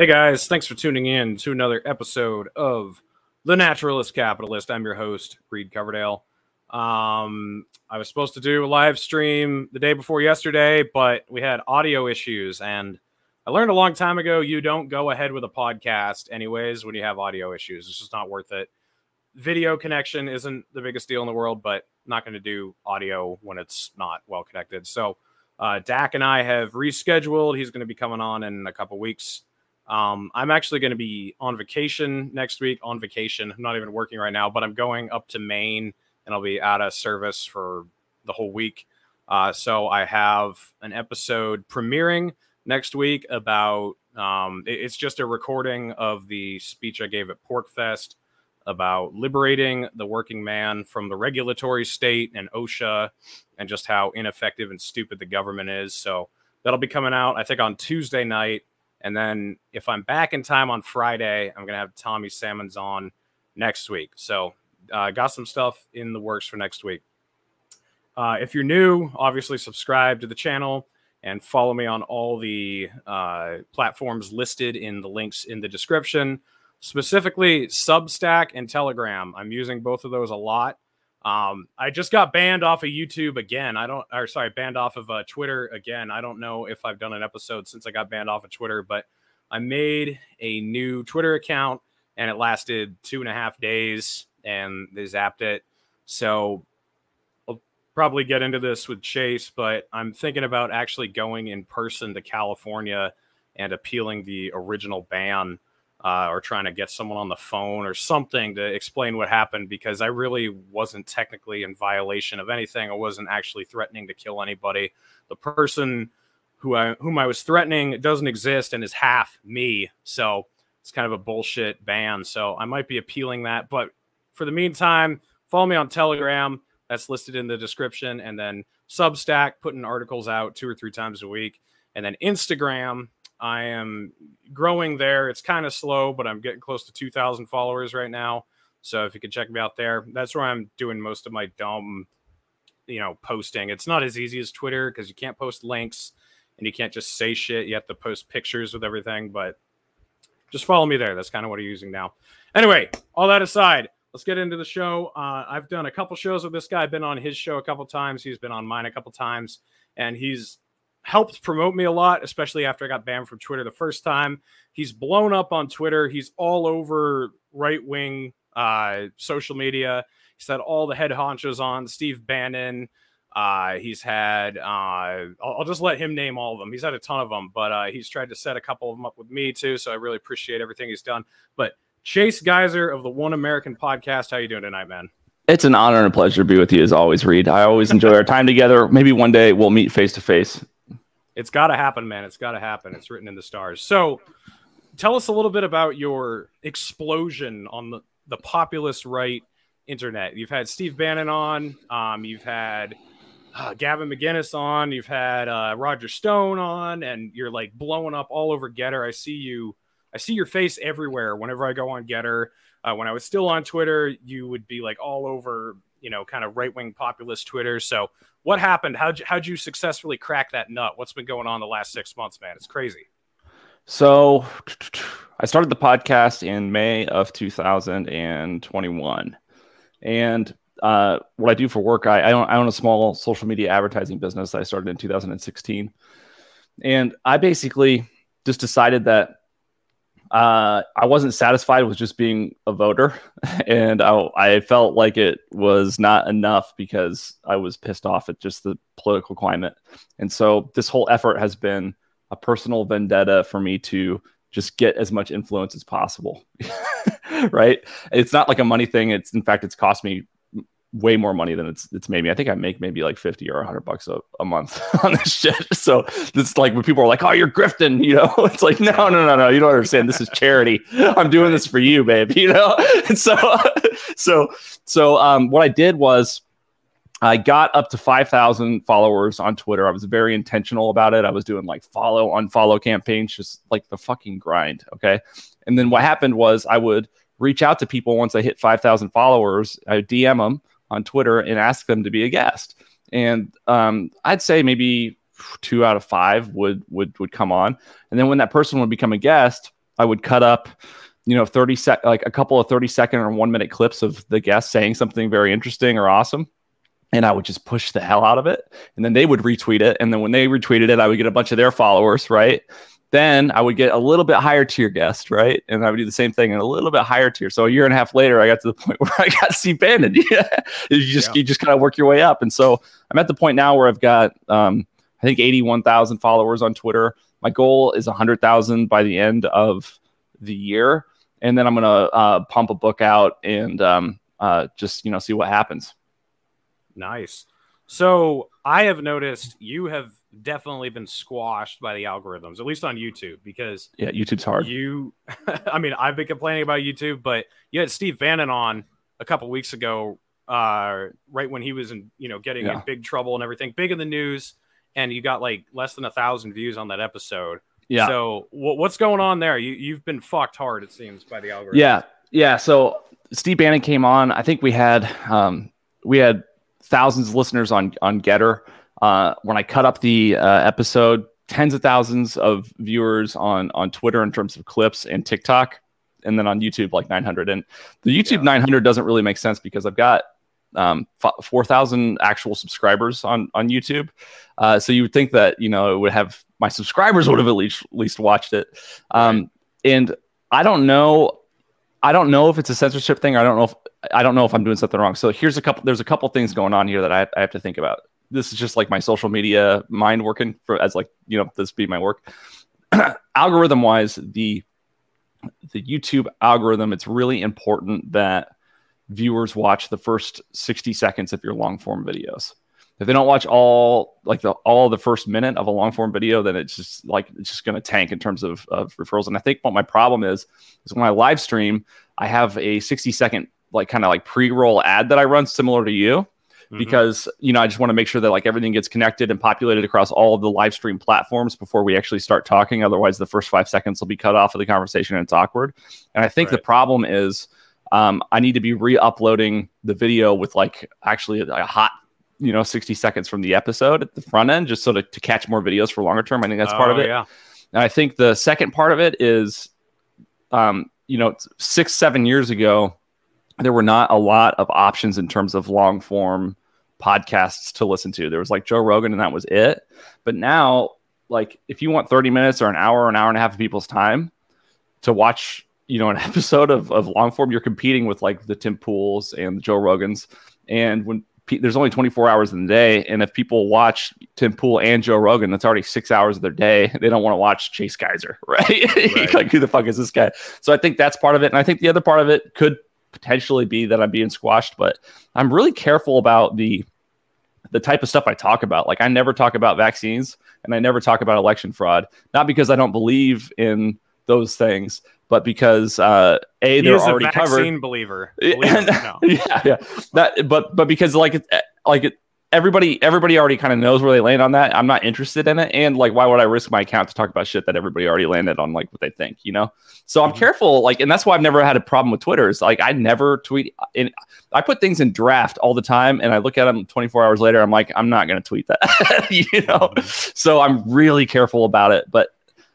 Hey guys, thanks for tuning in to another episode of The Naturalist Capitalist. I'm your host, Reed Coverdale. Um, I was supposed to do a live stream the day before yesterday, but we had audio issues. And I learned a long time ago you don't go ahead with a podcast, anyways, when you have audio issues. It's just not worth it. Video connection isn't the biggest deal in the world, but not going to do audio when it's not well connected. So, uh, Dak and I have rescheduled. He's going to be coming on in a couple weeks. Um, I'm actually going to be on vacation next week. On vacation, I'm not even working right now, but I'm going up to Maine and I'll be out of service for the whole week. Uh, so I have an episode premiering next week about. Um, it, it's just a recording of the speech I gave at PorcFest about liberating the working man from the regulatory state and OSHA, and just how ineffective and stupid the government is. So that'll be coming out, I think, on Tuesday night. And then if I'm back in time on Friday, I'm going to have Tommy Salmons on next week. So I uh, got some stuff in the works for next week. Uh, if you're new, obviously subscribe to the channel and follow me on all the uh, platforms listed in the links in the description, specifically Substack and Telegram. I'm using both of those a lot. Um, I just got banned off of YouTube again. I don't, or sorry, banned off of uh, Twitter again. I don't know if I've done an episode since I got banned off of Twitter, but I made a new Twitter account and it lasted two and a half days and they zapped it. So I'll probably get into this with Chase, but I'm thinking about actually going in person to California and appealing the original ban uh, or trying to get someone on the phone or something to explain what happened because I really wasn't technically in violation of anything. I wasn't actually threatening to kill anybody. The person who I whom I was threatening doesn't exist and is half me. So it's kind of a bullshit ban. So I might be appealing that. But for the meantime, follow me on Telegram. That's listed in the description. And then Substack, putting articles out two or three times a week. And then Instagram, I am growing there. It's kind of slow, but I'm getting close to 2,000 followers right now. So if you could check me out there, that's where I'm doing most of my dumb, you know, posting. It's not as easy as Twitter because you can't post links and you can't just say shit. You have to post pictures with everything, but just follow me there. That's kind of what I'm using now. Anyway, all that aside, let's get into the show. Uh, I've done a couple shows with this guy. I've been on his show a couple times. He's been on mine a couple times, and he's helped promote me a lot, especially after I got banned from Twitter the first time. He's blown up on Twitter. He's all over right wing uh, social media. He's had all the head honchos on Steve Bannon. Uh, he's had, uh, I'll, I'll, just let him name all of them. He's had a ton of them, but uh, he's tried to set a couple of them up with me too. So I really appreciate everything he's done. But Chase Geiser of the One American Podcast, how you doing tonight, man? It's an honor and a pleasure to be with you as always, Reed. I always enjoy our time together. Maybe one day we'll meet face to face it's got to happen, man. It's got to happen. It's written in the stars. So, tell us a little bit about your explosion on the, the populist right internet. You've had Steve Bannon on. Um, you've had uh, Gavin McInnes on. You've had uh, Roger Stone on, and you're like blowing up all over Gettr. I see you. I see your face everywhere whenever I go on Gettr. Uh, when I was still on Twitter, you would be like all over, you know, kind of right wing populist Twitter. So what happened? How'd you, how'd you successfully crack that nut? What's been going on the last six months, man? It's crazy. So I started the podcast in May of 2021. And uh, what I do for work, I, I, own, I own a small social media advertising business I started in 2016. And I basically just decided that uh, I wasn't satisfied with just being a voter, and I, I, felt like it was not enough because I was pissed off at just the political climate. And so this whole effort has been a personal vendetta for me to just get as much influence as possible. right? It's not like a money thing. It's in fact, it's cost me way more money than it's it's made me. I think I make maybe like 50 or 100 bucks a, a month on this shit. So it's like when people are like, "Oh, you're grifting," you know, it's like, "No, no, no, no, you don't understand. This is charity. I'm doing this for you, babe." You know? And so so so um what I did was I got up to 5,000 followers on Twitter. I was very intentional about it. I was doing like follow, unfollow campaigns, just like the fucking grind. Okay. And then what happened was I would reach out to people once I hit 5,000 followers. I would DM them on Twitter and ask them to be a guest. And um, I'd say maybe two out of five would would would come on. And then when that person would become a guest, I would cut up, you know, 30 sec like a couple of 30 second or one minute clips of the guest saying something very interesting or awesome. And I would just push the hell out of it. And then they would retweet it. And then when they retweeted it, I would get a bunch of their followers, right? Then I would get a little bit higher tier guest, right? And I would do the same thing and a little bit higher tier. So a year and a half later, I got to the point where I got Steve Bannon. Yeah. you just yeah. you just kind of work your way up. And so I'm at the point now where I've got um, I think 81,000 followers on Twitter. My goal is 100,000 by the end of the year, and then I'm gonna uh, pump a book out and um, uh, just you know see what happens. Nice. So I have noticed you have definitely been squashed by the algorithms, at least on YouTube, because yeah, YouTube's hard. You, I mean, I've been complaining about YouTube, but you had Steve Bannon on a couple weeks ago, uh, right when he was in, you know, getting yeah. in big trouble and everything, big in the news, and you got like less than a thousand views on that episode. Yeah. So w- what's going on there? You you've been fucked hard, it seems, by the algorithm. Yeah, yeah. So Steve Bannon came on. I think we had um, we had thousands of listeners on on Gettr. Uh, when I cut up the uh, episode, tens of thousands of viewers on on Twitter in terms of clips and TikTok, and then on YouTube like 900. And the YouTube yeah. 900 doesn't really make sense because I've got um, 4,000 actual subscribers on on YouTube. Uh, so you would think that you know it would have my subscribers would have at least at least watched it. Um. And I don't know, I don't know if it's a censorship thing. I don't know if I don't know if I'm doing something wrong. So here's a couple. There's a couple things going on here that I, I have to think about. This is just like my social media mind working for as like you know this be my work. algorithm wise, the the YouTube algorithm, it's really important that viewers watch the first 60 seconds of your long form videos. If they don't watch all like the all the first minute of a long form video, then it's just like it's just going to tank in terms of, of referrals. And I think what my problem is is when I live stream, I have a 60 second like kind of like pre roll ad that I run similar to you. Mm-hmm. Because you know, I just want to make sure that like everything gets connected and populated across all of the live stream platforms before we actually start talking. Otherwise, the first five seconds will be cut off of the conversation and it's awkward. And I think right. the problem is um, I need to be re-uploading the video with like actually a, a, hot, you know, 60 seconds from the episode at the front end, just so to, to catch more videos for longer term. I think that's oh, part of oh, it. Yeah. And I think the second part of it is, um, you know, six, seven years ago, there were not a lot of options in terms of long form podcasts to listen to. There was like Joe Rogan, and that was it. But now, like, if you want 30 minutes or an hour, or an hour and a half of people's time to watch you know an episode of, of long form you're competing with like the tim pools and the joe rogans and when pe- there's only 24 hours in the day and if people watch tim pool and joe rogan that's already six hours of their day they don't want to watch chase geiser right, right. like who the fuck is this guy so i think that's part of it and i think the other part of it could potentially be that i'm being squashed but i'm really careful about the the type of stuff I talk about. Like I never talk about vaccines and I never talk about election fraud, not because I don't believe in those things, but because uh, a they're already a covered. Believer, believer no. yeah, yeah. That, but but because like it, like it, everybody everybody already kind of knows where they land on that. I'm not interested in it, and like why would I risk my account to talk about shit that everybody already landed on, like what they think, you know? So I'm mm-hmm. careful, like, and that's why I've never had a problem with Twitter. Is like I never tweet, and I put things in draft all the time, and I look at them 24 hours later. I'm like, I'm not going to tweet that, you know. Mm-hmm. So I'm really careful about it, but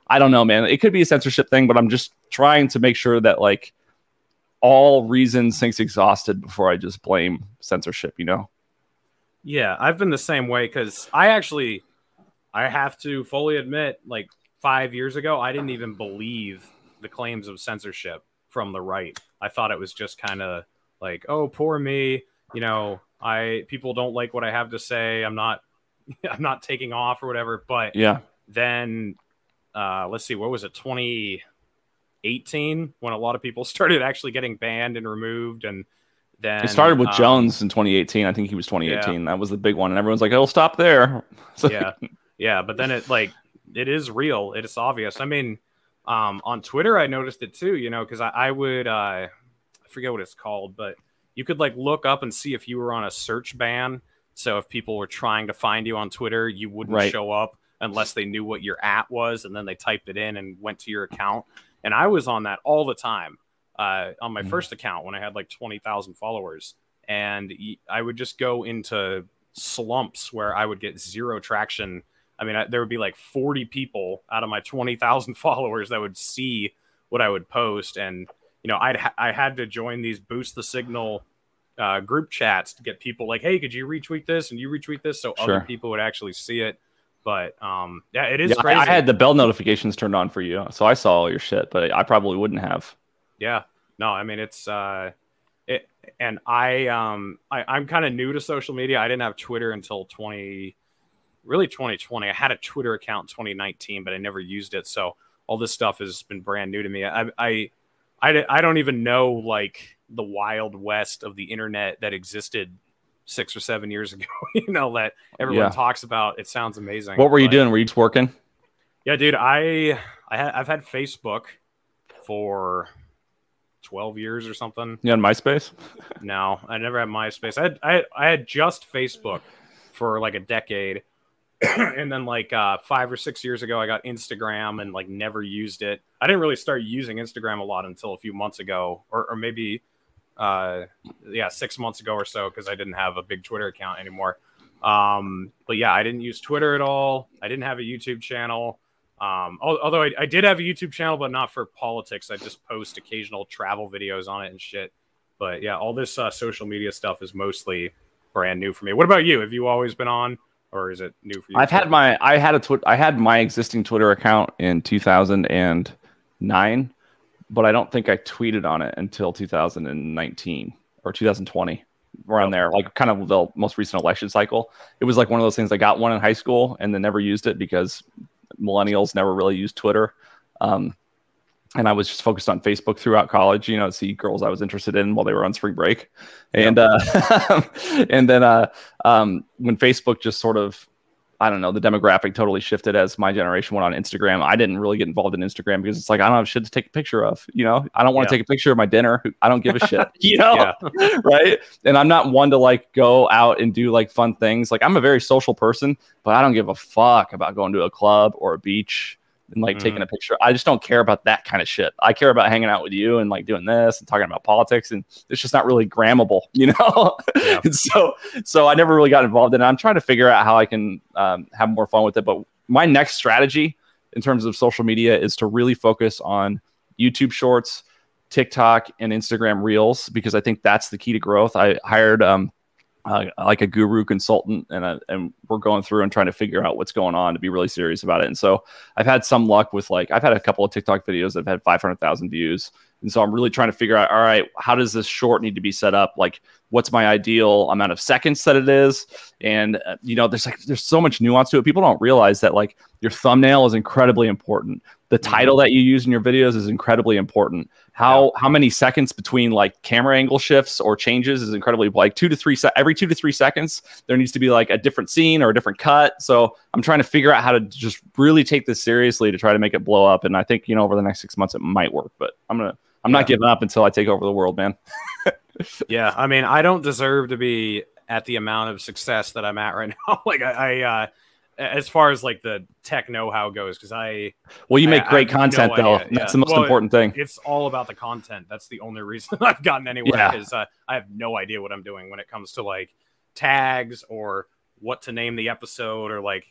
I don't know, man. It could be a censorship thing, but I'm just trying to make sure that like all reason sinks exhausted before I just blame censorship, you know? Yeah, I've been the same way because I actually, I have to fully admit, like five years ago, I didn't even believe the claims of censorship from the right. I thought it was just kind of like, oh, poor me. You know, I people don't like what I have to say. I'm not, I'm not taking off or whatever. But yeah, then uh, let's see, what was it, 2018, when a lot of people started actually getting banned and removed, and then it started with um, Jones in 2018. I think he was 2018. Yeah. That was the big one, and everyone's like, "It'll stop there." So, yeah, yeah, but then it like it is real. It is obvious. I mean, um, on Twitter, I noticed it too. You know, because I, I would uh, I forget what it's called, but you could like look up and see if you were on a search ban. So if people were trying to find you on Twitter, you wouldn't right. show up unless they knew what your at was and then they typed it in and went to your account. And I was on that all the time uh, on my mm-hmm. first account when I had like 20,000 followers. And I would just go into slumps where I would get zero traction. I mean, I, there would be like 40 people out of my 20,000 followers that would see what I would post, and you know, I'd ha- I had to join these boost the signal uh, group chats to get people like, hey, could you retweet this and you retweet this so Sure. other people would actually see it. But um, yeah, it is Yeah. I had the bell notifications turned on for you, so I saw all your shit, but I probably wouldn't have. Yeah. No, I mean it's uh it and I um I, I'm kind of new to social media. I didn't have Twitter until 20 really 2020. I had a Twitter account in 2019, but I never used it. So all this stuff has been brand new to me. I I I, I don't even know like the wild west of the internet that existed six or seven years ago, you know, that everyone Yeah. talks about. It sounds amazing. What were you doing? Were you just working? yeah, dude, I I ha- I've had Facebook for 12 years or something. You on MySpace? No, I never had MySpace. I had I had, I had just Facebook for like a decade. and then like uh 5 or 6 years ago I got Instagram and like never used it. I didn't really start using Instagram a lot until a few months ago or or maybe uh yeah, 6 months ago or so cuz I didn't have a big Twitter account anymore. Um but yeah, I didn't use Twitter at all. I didn't have a YouTube channel. Um, although I, I did have a YouTube channel, but not for politics. I just post occasional travel videos on it and shit. But yeah, all this uh, social media stuff is mostly brand new for me. What about you? Have you always been on, or is it new for you? I've had my I had a twi- I had my existing Twitter account in 2009, but I don't think I tweeted on it until 2019 or 2020 around there, like kind of the most recent election cycle. It was like one of those things. I got one in high school and then never used it because millennials never really used Twitter. Um, and I was just focused on Facebook throughout college, you know, see girls I was interested in while they were on spring break. And uh, and then uh, um, when Facebook just sort of I don't know, the demographic totally shifted as my generation went on Instagram. I didn't really get involved in Instagram because it's like I don't have shit to take a picture of. You know, I don't want to Yeah. take a picture of my dinner. I don't give a shit. You know, Yeah. right? And I'm not one to like go out and do like fun things. Like I'm a very social person, but I don't give a fuck about going to a club or a beach and like taking Mm-hmm. a picture. I just don't care about that kind of shit. I care about hanging out with you and like doing this and talking about politics and it's just not really grammable, you know? Yeah. and so so I never really got involved in it. I'm trying to figure out how I can um, have more fun with it. But my next strategy in terms of social media is to really focus on YouTube Shorts, TikTok, and Instagram Reels because I think that's the key to growth. I hired um, uh, like a guru consultant, and uh, and we're going through and trying to figure out what's going on to be really serious about it. And so I've had some luck with like I've had a couple of TikTok videos that have had 500,000 views. And so I'm really trying to figure out, all right, how does this short need to be set up? Like, what's my ideal amount of seconds that it is? And uh, you know, there's like there's so much nuance to it. People don't realize that like your thumbnail is incredibly important. The title that you use in your videos is incredibly important. How how many seconds between like camera angle shifts or changes is incredibly like two to three se- every two to three seconds there needs to be like a different scene or a different cut. So I'm trying to figure out how to just really take this seriously to try to make it blow up. And I think you know over the next six months it might work. But I'm gonna I'm Yeah. not giving up until I take over the world, man. Yeah, I mean, I don't deserve to be at the amount of success that I'm at right now. like, I, I uh, as far as like the tech know-how goes, because I Well, you make I great no content though. idea, That's yeah. the most Well, important thing. it's all about the content. That's the only reason I've gotten anywhere Yeah. is uh, I have no idea what I'm doing when it comes to like tags or what to name the episode or like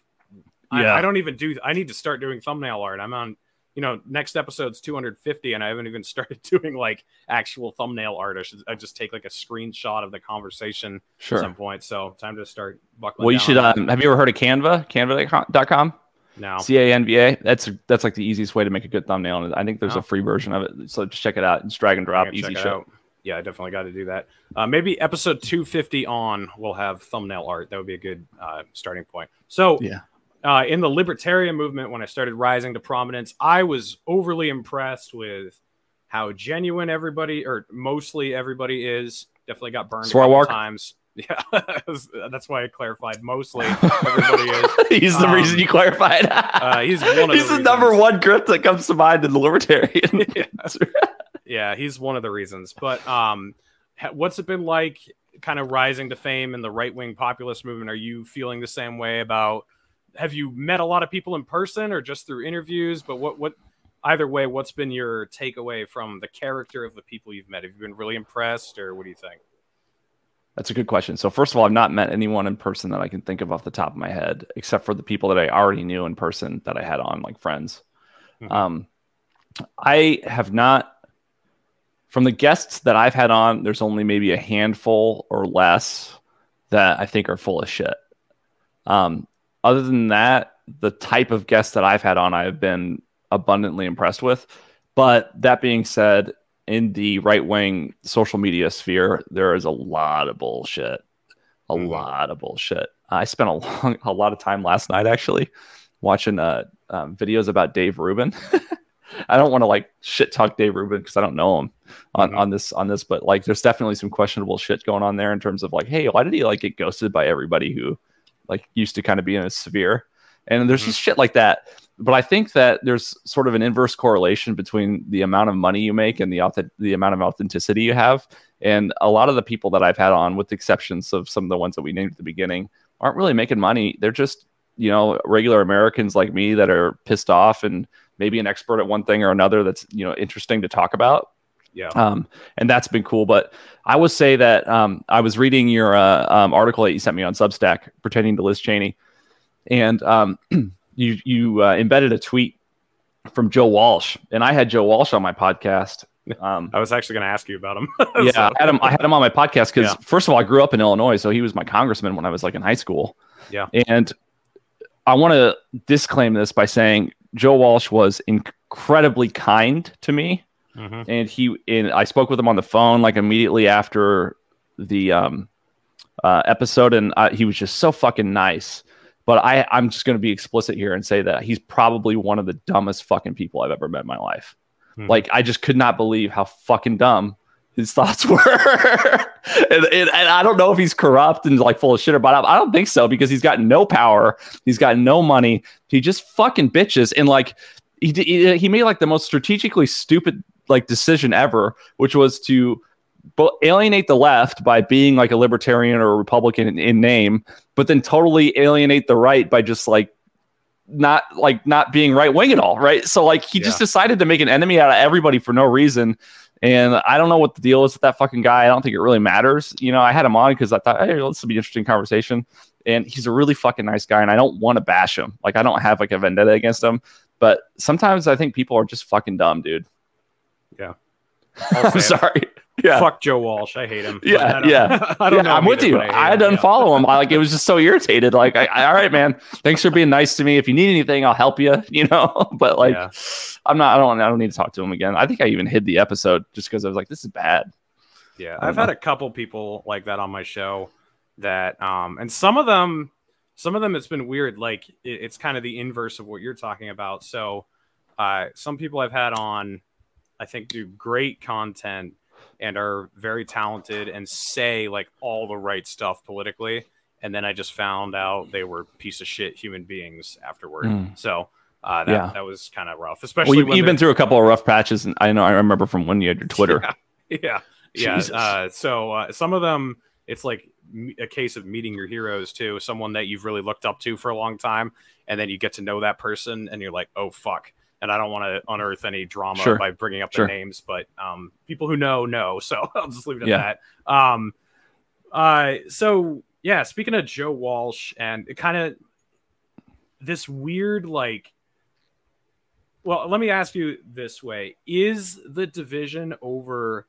I, Yeah. I don't even do. I need to start doing thumbnail art. I'm on. You know, next episode's 250, and I haven't even started doing like actual thumbnail art. I should. I just take like a screenshot of the conversation at some point. So time to start buckling. Well, you down should. Um, have you ever heard of Canva? Canva.com. now. C A N V A. That's that's like the easiest way to make a good thumbnail, and I think there's Oh. a free version of it. So just check it out. It's drag and drop, easy show. out. Yeah, I definitely got to do that. Uh, maybe episode 250 on will have thumbnail art. That would be a good uh, starting point. So, Yeah. Uh, in the libertarian movement, when I started rising to prominence, I was overly impressed with how genuine everybody, or mostly everybody, is. Definitely got burned a couple times. Yeah, that's why I clarified. Mostly everybody is. he's the Um, reason you clarified. Uh, he's one of he's the the, number one grip that comes to mind in the libertarian. yeah he's one of the reasons but um ha- what's it been like kind of rising to fame in the right-wing populist movement are you feeling the same way about have you met a lot of people in person or just through interviews but what what either way what's been your takeaway from the character of the people you've met have you been really impressed or what do you think That's a good question. So first of all, I've not met anyone in person that I can think of off the top of my head, except for the people that I already knew in person that I had on, like friends. Mhm. Um, I have not. From the guests that I've had on, there's only maybe a handful or less that I think are full of shit. Um, other than that, the type of guests that I've had on, I have been abundantly impressed with. But that being said, in the right wing social media sphere, there is a lot of bullshit. A mm-hmm. lot of bullshit. I spent a long, a lot of time last night actually watching uh, um, videos about Dave Rubin. I don't want to like shit talk Dave Rubin because I don't know him on, mm-hmm. on this on this, but like there's definitely some questionable shit going on there in terms of like, hey, why did he like get ghosted by everybody who like used to kind of be in a sphere? And there's mm-hmm. just shit like that. But I think that there's sort of an inverse correlation between the amount of money you make and the auth- the amount of authenticity you have. And a lot of the people that I've had on, with the exceptions of some of the ones that we named at the beginning, aren't really making money. They're just you know regular Americans like me that are pissed off and maybe an expert at one thing or another that's you know interesting to talk about. Yeah. Um, and that's been cool. But I would say that um, I was reading your uh, um, article that you sent me on Substack pertaining to Liz Cheney, and um, you you uh, embedded a tweet from Joe Walsh, and I had Joe Walsh on my podcast. Um, I was actually going to ask you about him. yeah, so. I had him. I had him on my podcast because yeah. first of all, I grew up in Illinois, so he was my congressman when I was like in high school. Yeah, and I want to disclaim this by saying Joe Walsh was incredibly kind to me, mm-hmm. and he and I spoke with him on the phone like immediately after the um, uh, episode, and I, he was just so fucking nice. But I, I'm just going to be explicit here and say that he's probably one of the dumbest fucking people I've ever met in my life. Mm-hmm. Like, I just could not believe how fucking dumb his thoughts were. and, and, and, I don't know if he's corrupt and like full of shit or but I don't think so because he's got no power. He's got no money. He just fucking bitches. And like, he, he, he made like the most strategically stupid like decision ever, which was to but alienate the left by being like a libertarian or a Republican in, in name, but then totally alienate the right by just like not like not being right wing at all, right? So like he yeah. just decided to make an enemy out of everybody for no reason. And I don't know what the deal is with that fucking guy. I don't think it really matters. You know, I had him on because I thought, hey, this will be an interesting conversation. And he's a really fucking nice guy, and I don't want to bash him. Like I don't have like a vendetta against him, but sometimes I think people are just fucking dumb, dude. Yeah. I'm sorry yeah. fuck Joe Walsh. I hate him. Yeah, I yeah. I don't yeah, know. I'm with you. I, I had to unfollow him. I, like it was just so irritated. Like, I, I, all right, man. Thanks for being nice to me. If you need anything, I'll help you. You know, but like, yeah. I'm not. I don't. I don't need to talk to him again. I think I even hid the episode just because I was like, this is bad. Yeah, I've know. had a couple people like that on my show. That um, and some of them, some of them, it's been weird. Like it, it's kind of the inverse of what you're talking about. So, uh, some people I've had on, I think, do great content and are very talented and say like all the right stuff politically. And then I just found out they were piece of shit human beings afterward. Mm. So uh, that, yeah. that was kind of rough, especially well, you've, you've been through a couple of rough patches. And I know I remember from when you had your Twitter. Yeah. Yeah. yeah. Uh, so uh, some of them, it's like a case of meeting your heroes too. Someone that you've really looked up to for a long time. And then you get to know that person and you're like, oh, fuck and I don't want to unearth any drama sure. by bringing up sure. their names, but um, people who know know. So I'll just leave it at yeah. that. Um, uh, so yeah, speaking of Joe Walsh, and it kind of this weird like. Well, let me ask you this way: Is the division over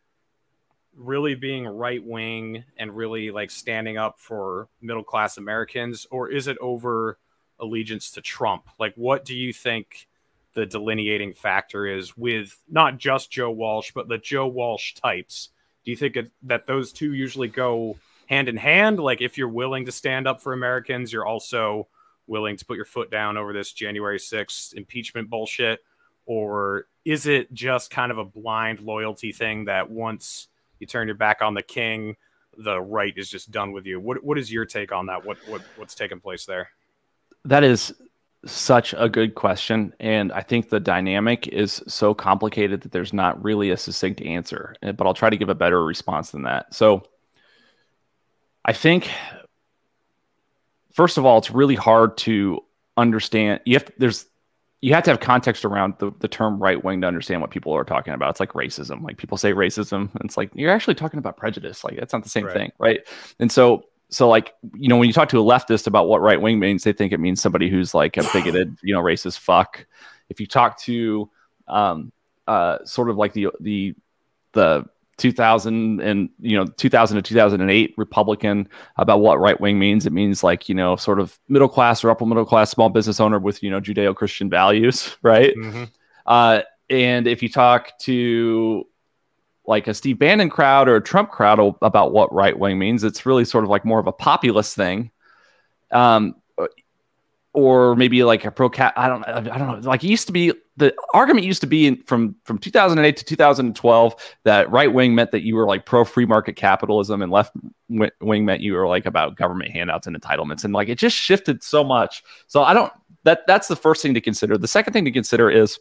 really being right wing and really like standing up for middle class Americans, or is it over allegiance to Trump? Like, what do you think? The delineating factor is with not just Joe Walsh, but the Joe Walsh types. Do you think it, that those two usually go hand in hand? Like, if you're willing to stand up for Americans, you're also willing to put your foot down over this January 6th impeachment bullshit? Or is it just kind of a blind loyalty thing that once you turn your back on the king, the right is just done with you? What, what is your take on that? What, what, what's taking place there? That is such a good question. And I think the dynamic is so complicated that there's not really a succinct answer, eh, but I'll try to give a better response than that. So I think, first of all, it's really hard to understand. You have, there's, you have to have context around the, the term right wing to understand what people are talking about. It's like racism. Like people say racism, and it's like you're actually talking about prejudice. Like that's not the same right. thing, right? And so so like you know when you talk to a leftist about what right wing means they think it means somebody who's like a bigoted you know racist fuck if you talk to um, uh, sort of like the the the 2000 and you know 2000 to 2008 Republican about what right wing means. It means like you know sort of middle class or upper middle class small business owner with you know Judeo Christian values, right? Mhm. Uh, and if you talk to like a Steve Bannon crowd or a Trump crowd about what right wing means, it's really sort of like more of a populist thing. Um, or maybe like a pro cat. I don't. I don't know. Like it used to be. The argument used to be in, from from 2008 to 2012 that right wing meant that you were like pro free market capitalism, and left wi- wing meant you were like about government handouts and entitlements, and like it just shifted so much. So I don't. That that's the first thing to consider. The second thing to consider is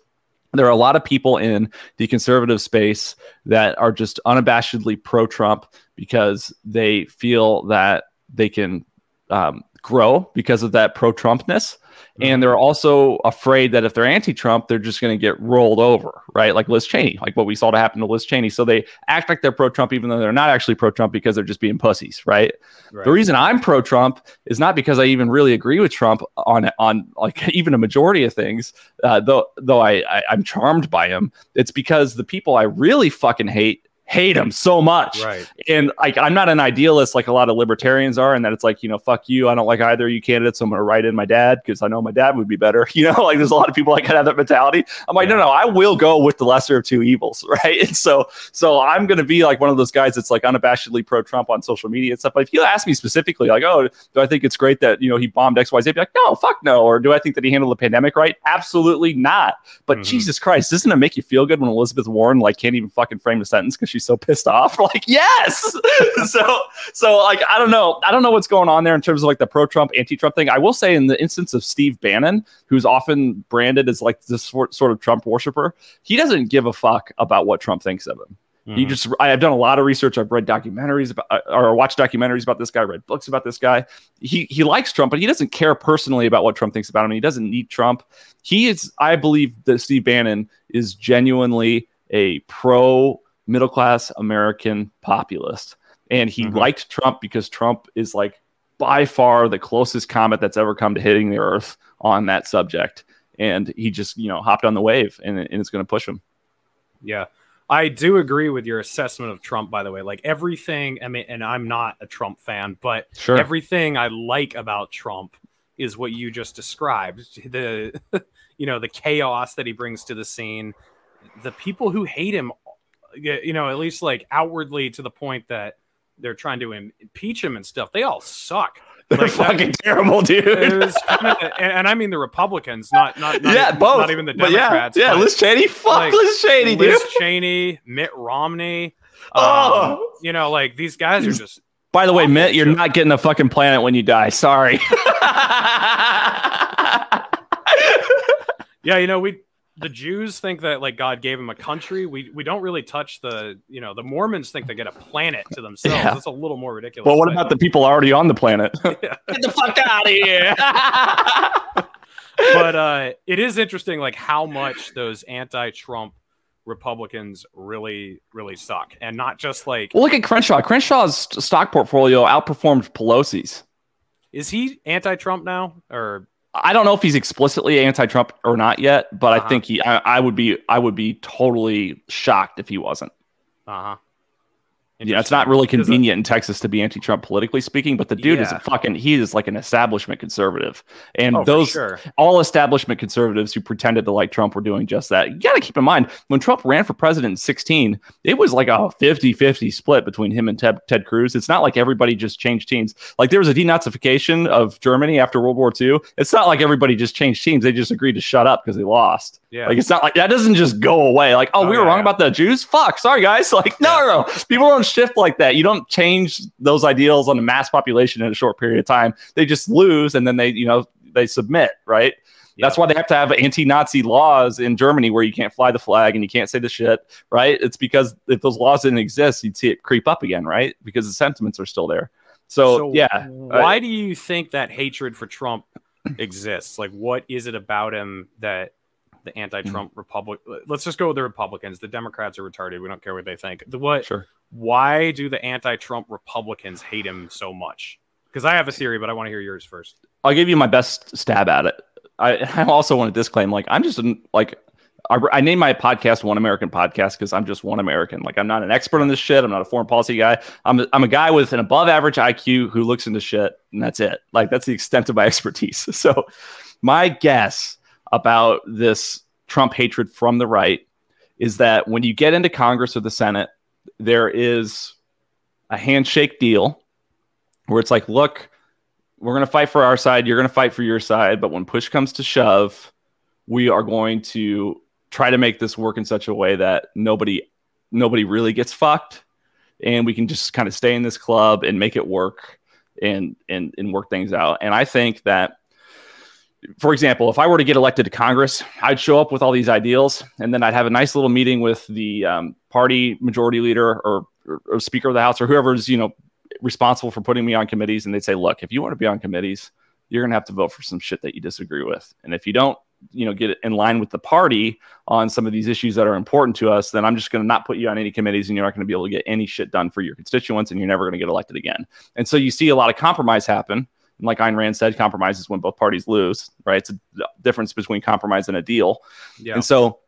there are a lot of people in the conservative space that are just unabashedly pro Trump because they feel that they can um, grow because of that pro Trumpness. And they're also afraid that if they're anti Trump, they're just going to get rolled over, right? Like Liz Cheney, like what we saw to happen to Liz Cheney. So they act like they're pro Trump, even though they're not actually pro Trump because they're just being pussies, right? Right. The reason I'm pro Trump is not because I even really agree with Trump on on like even a majority of things, uh, though though I, I I'm charmed by him. It's because the people I really fucking hate hate him so much. Right. And like I'm not an idealist like a lot of libertarians are, and that it's like, you know, fuck you. I don't like either of you candidates. So I'm gonna write in my dad because I know my dad would be better. You know, like there's a lot of people like have that mentality. I'm like, no, no, I will go with the lesser of two evils, right? And so so I'm gonna be like one of those guys that's like unabashedly pro Trump on social media and stuff. But if you ask me specifically, like, oh, do I think it's great that you know he bombed XYZ? I'd be like, no, fuck no. Or do I think that he handled the pandemic right? Absolutely not. But Mhm. Jesus Christ, doesn't it make you feel good when Elizabeth Warren like can't even fucking frame a sentence because she's so pissed off? Like, yes. so so like I don't know. I don't know what's going on there in terms of like the pro Trump, anti Trump thing. I will say in the instance of Steve Bannon, who's often branded as like this sort sort of Trump worshiper, he doesn't give a fuck about what Trump thinks of him. He Mhm. just I have done a lot of research. I've read documentaries about or watched documentaries about this guy, read books about this guy. He he likes Trump, but he doesn't care personally about what Trump thinks about him. He doesn't need Trump. He is I believe that Steve Bannon is genuinely a pro middle class American populist. And he Mhm. liked Trump because Trump is like by far the closest comet that's ever come to hitting the earth on that subject. And he just, you know, hopped on the wave and, and it's going to push him. Yeah. I do agree with your assessment of Trump, by the way. Like everything, I mean, and I'm not a Trump fan, but Sure. everything I like about Trump is what you just described. The you know, the chaos that he brings to the scene. The people who hate him, you know, at least like outwardly to the point that they're trying to impeach him and stuff, they all suck. They're Like that- fucking terrible, dude. Kinda, and, and I mean the Republicans, not not, not yeah, even, both. not even the But Democrats. yeah, yeah, but- Liz Cheney. Fuck like, Liz Cheney, dude. Liz Cheney, Mitt Romney. Um, Oh. you know, like these guys are just By the way, Mitt, you're not getting a fucking planet when you die. Sorry. yeah. You know, we the Jews think that like God gave them a country. We we don't really touch the you know the Mormons think they get a planet to themselves. Yeah. That's a little more ridiculous. well, what about the people already on the planet? Yeah. Get the fuck out of here. but uh, it is interesting, like how much those anti-Trump Republicans really, really suck, and not just like well, look at Crenshaw. Crenshaw's stock portfolio outperformed Pelosi's. is he anti-Trump now or I don't know if he's explicitly anti-Trump or not yet, but Uh-huh. I think he. I, I would be. I would be totally shocked if he wasn't. uh huh? Yeah, it's not really convenient in Texas to be anti-Trump politically speaking, but the dude is a fucking he is like an establishment conservative. And Oh, those sure. all establishment conservatives who pretended to like Trump were doing just that. You got to keep in mind when Trump ran for president in 16, it was like a 50-50 split between him and Ted, Ted Cruz. It's not like everybody just changed teams. Like there was a denazification of Germany after World War II. It's not like everybody just changed teams. They just agreed to shut up because they lost. Yeah. Like it's not like that doesn't just go away. Like, oh, Oh, we were yeah, wrong yeah. about the Jews. Fuck, sorry guys. Like, no, no, no. People don't shift like that. You don't change those ideals on a mass population in a short period of time. They just lose and then they, you know, they submit, right? That's why they have to have anti-Nazi laws in Germany where you can't fly the flag and you can't say the shit, right? It's because if those laws didn't exist, you'd see it creep up again, right? Because the sentiments are still there. So, yeah, Why do you think that hatred for Trump exists? Like, what is it about him that the anti-Trump Hmm. Republic? Let's just go with the Republicans. The Democrats are retarded. We don't care what they think. The what? sure. Why do the anti-Trump Republicans hate him so much? Because I have a theory, but I want to hear yours first. I'll give you my best stab at it. I, I also want to disclaim, like, I'm just an, like, I, I named my podcast One American Podcast because I'm just one American. Like I'm not an expert on this shit. I'm not a foreign policy guy. I'm a, I'm a guy with an above average IQ who looks into shit, and that's it. Like that's the extent of my expertise. So, my guess about this Trump hatred from the right is that when you get into Congress or the Senate, there is a handshake deal where it's like, look, we're going to fight for our side, you're going to fight for your side, but when push comes to shove, we are going to try to make this work in such a way that nobody nobody really gets fucked and we can just kind of stay in this club and make it work and and and work things out. And I think that for example, if I were to get elected to Congress, I'd show up with all these ideals, and then I'd have a nice little meeting with the um, party majority leader or, or, or, Speaker of the House or whoever's you know responsible for putting me on committees, and they'd say, "Look, if you want to be on committees, you're going to have to vote for some shit that you disagree with, and if you don't, you know, get in line with the party on some of these issues that are important to us, then I'm just going to not put you on any committees, and you're not going to be able to get any shit done for your constituents, and you're never going to get elected again." And so you see a lot of compromise happen and like Ayn Rand said, compromise is when both parties lose, right? It's a difference between compromise and a deal. Yeah. And so,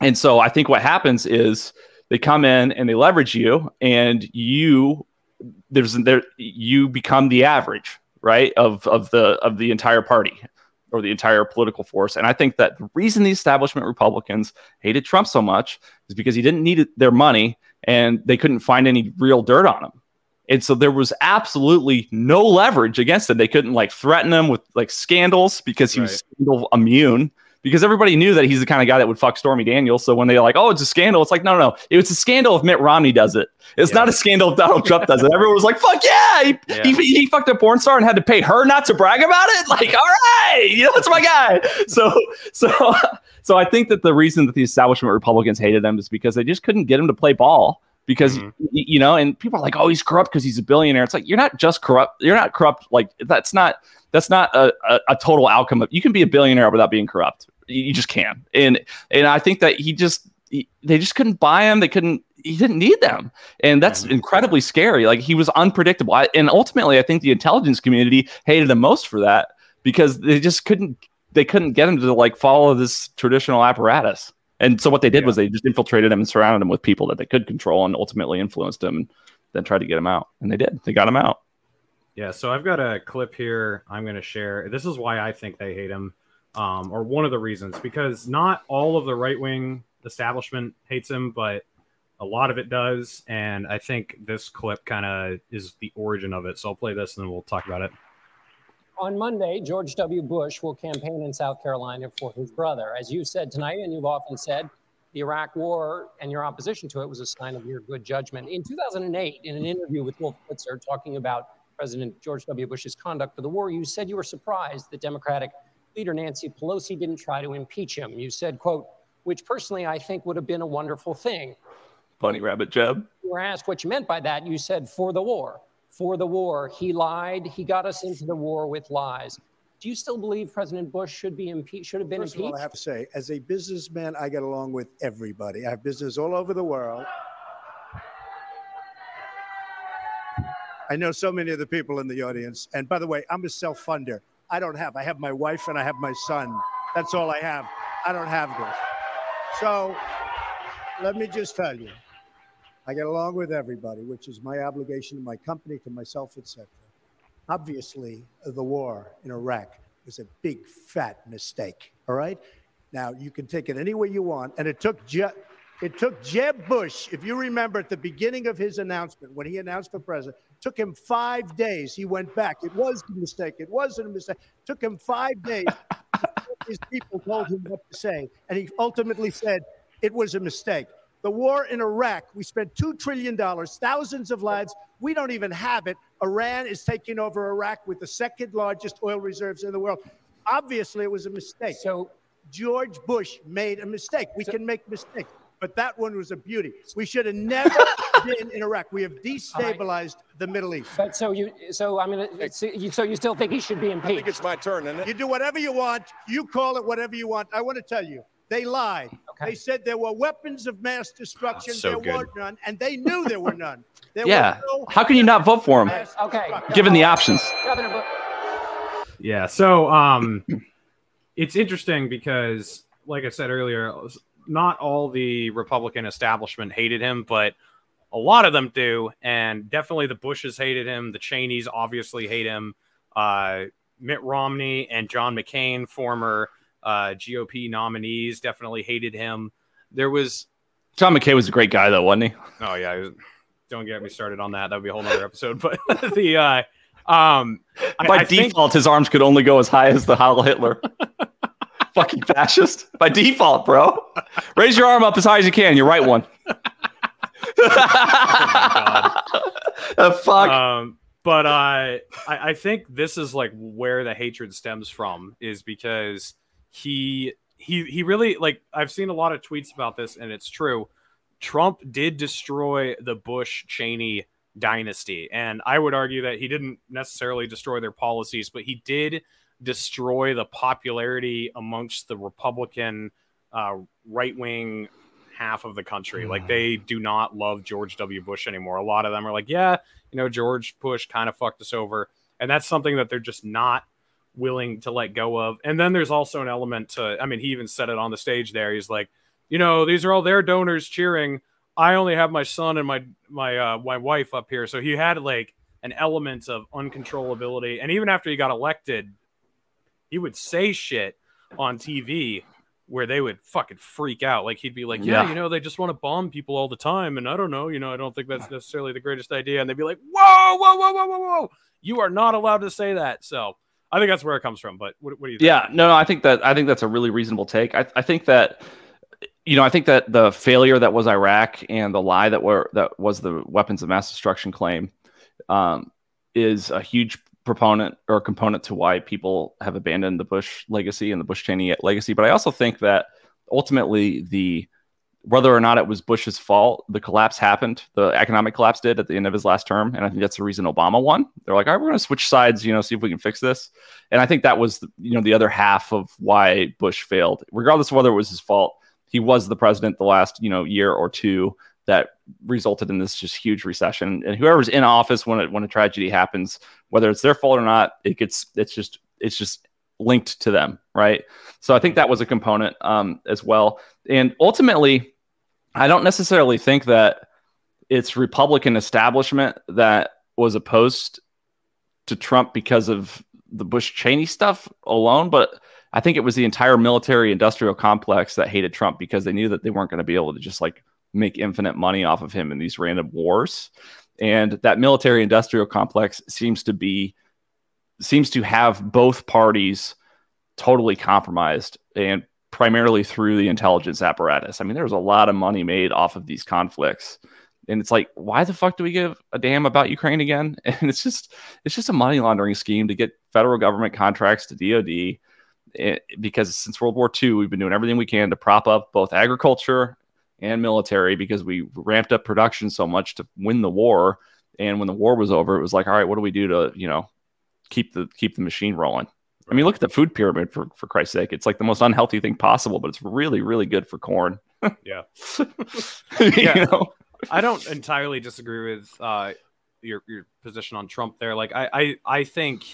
and so I think what happens is they come in and they leverage you, and you there's there you become the average, right, of of the of the entire party or the entire political force. And I think that the reason the establishment Republicans hated Trump so much is because he didn't need their money and they couldn't find any real dirt on him. And so there was absolutely no leverage against him. They couldn't like threaten him with like scandals because he right. was scandal immune. Because everybody knew that he's the kind of guy that would fuck Stormy Daniels. So when they're like, "Oh, it's a scandal," it's like, no, no, no. It's a scandal if Mitt Romney does it. It's yeah. not a scandal if Donald Trump does it. Everyone was like, "Fuck yeah!" He, yeah. He, he, fucked a porn star and had to pay her not to brag about it. Like, all right, you know, that's my guy. So, so, so I think that the reason that the establishment Republicans hated him is because they just couldn't get him to play ball because mm-hmm. you know and people are like oh he's corrupt because he's a billionaire. It's like you're not just corrupt you're not corrupt like that's not that's not a, a, a total outcome of you can be a billionaire without being corrupt. You, you just can. And and i think that he just he, they just couldn't buy him they couldn't he didn't need them. And that's mm-hmm. incredibly scary. Like he was unpredictable. I, and ultimately i think the intelligence community hated him most for that because they just couldn't they couldn't get him to like follow this traditional apparatus and so what they did yeah. was they just infiltrated him and surrounded him with people that they could control and ultimately influenced him and then tried to get him out. And they did. They got him out. Yeah, so I've got a clip here I'm going to share. This is why I think they hate him, um, or one of the reasons, because not all of the right wing establishment hates him, but a lot of it does. And I think this clip kind of is the origin of it. So I'll play this and then we'll talk about it. On Monday, George W. Bush will campaign in South Carolina for his brother. As you said tonight, and you've often said, the Iraq War and your opposition to it was a sign of your good judgment. In 2008, in an interview with Wolf Blitzer talking about President George W. Bush's conduct for the war, you said you were surprised that Democratic leader Nancy Pelosi didn't try to impeach him. You said, quote, which personally I think would have been a wonderful thing. Bunny rabbit Jeb. You were asked what you meant by that. You said, for the war for the war. He lied. He got us into the war with lies. Do you still believe President Bush should be impeached? Should have been First impeached? Of all, I have to say, as a businessman, I get along with everybody. I have business all over the world. I know so many of the people in the audience. And by the way, I'm a self-funder. I don't have. I have my wife and I have my son. That's all I have. I don't have this. So let me just tell you. I get along with everybody, which is my obligation to my company, to myself, etc. Obviously, the war in Iraq was a big fat mistake. All right. Now you can take it any way you want, and it took Je- it took Jeb Bush, if you remember at the beginning of his announcement when he announced for president, took him five days. He went back. It was a mistake. It wasn't a mistake. It took him five days. his people told him what to say, and he ultimately said it was a mistake. The war in Iraq, we spent $2 trillion, thousands of lives. We don't even have it. Iran is taking over Iraq with the second largest oil reserves in the world. Obviously, it was a mistake. So George Bush made a mistake. We so, can make mistakes, but that one was a beauty. We should have never been in Iraq. We have destabilized right. the Middle East. But so you, so I'm gonna, so you, so you still think he should be impeached? I think it's my turn, isn't it? You do whatever you want. You call it whatever you want. I want to tell you, they lied. Okay. They said there were weapons of mass destruction. Oh, so there good. were none, and they knew there were none. There yeah. No How can you not vote for him? Okay. Given the options. Yeah. So um, it's interesting because, like I said earlier, not all the Republican establishment hated him, but a lot of them do, and definitely the Bushes hated him. The Cheneys obviously hate him. Uh, Mitt Romney and John McCain, former uh, GOP nominees, definitely hated him. There was John McCain was a great guy, though, wasn't he? Oh yeah, don't get me started on that. That would be a whole other episode. But the uh, um, by I, I default, his arms could only go as high as the Heil Hitler. Fucking fascist. By default, bro. Raise your arm up as high as you can. You're right one. oh fuck. Um, but uh, I, I think this is like where the hatred stems from is because he he he really like I've seen a lot of tweets about this and it's true. Trump did destroy the Bush Cheney dynasty, and I would argue that he didn't necessarily destroy their policies, but he did destroy the popularity amongst the Republican uh, right wing half of the country. Like Hmm. they do not love George W. Bush anymore. A lot of them are like, yeah, you know, George Bush kind of fucked us over. And that's something that they're just not willing to let go of. And then there's also an element to, I mean, he even said it on the stage there. He's like, you know, these are all their donors cheering. I only have my son and my my uh, my wife up here. So he had like an element of uncontrollability. And even after he got elected, he would say shit on TV where they would fucking freak out. Like he'd be like, "Yeah, Yeah. you know, they just want to bomb people all the time, and I don't know, you know, I don't think that's necessarily the greatest idea." And they'd be like, "Whoa, whoa, whoa, whoa, whoa, whoa! You are not allowed to say that." So I think that's where it comes from. But what, what do you? think? Yeah, no, no, I think that I think that's a really reasonable take. I, I think that you know, I think that the failure that was Iraq and the lie that were that was the weapons of mass destruction claim um, is a huge proponent or component to why people have abandoned the Bush legacy and the Bush Cheney legacy. But I also think that ultimately the whether or not it was Bush's fault, the collapse happened. The economic collapse did at the end of his last term, and I think that's the reason Obama won. They're like, "All right, we're going to switch sides, you know, see if we can fix this." And I think that was, you know, the other half of why Bush failed, regardless of whether it was his fault. He was the president the last, you know, year or two that resulted in this just huge recession. And whoever's in office when it, when a tragedy happens, whether it's their fault or not, it gets it's just it's just linked to them, right? So I think that was a component um, as well. And ultimately, I don't necessarily think that it's Republican establishment that was opposed to Trump because of the Bush Cheney stuff alone, but I think it was the entire military industrial complex that hated Trump because they knew that they weren't going to be able to just like make infinite money off of him in these random wars. And that military industrial complex seems to be seems to have both parties totally compromised and primarily through the intelligence apparatus. I mean, there was a lot of money made off of these conflicts. And it's like, why the fuck do we give a damn about Ukraine again? And it's just it's just a money laundering scheme to get federal government contracts to DoD. It, eh, because since World War II, we've been doing everything we can to prop up both agriculture and military because we ramped up production so much to win the war. And when the war was over, it was like, all right, what do we do to, you know, keep the keep the machine rolling? I mean, look at the food pyramid for for Christ's sake. It's like the most unhealthy thing possible, but it's really, really good for corn. Yeah. you Yeah. know? I don't entirely disagree with uh, your your position on Trump there. Like I I, I think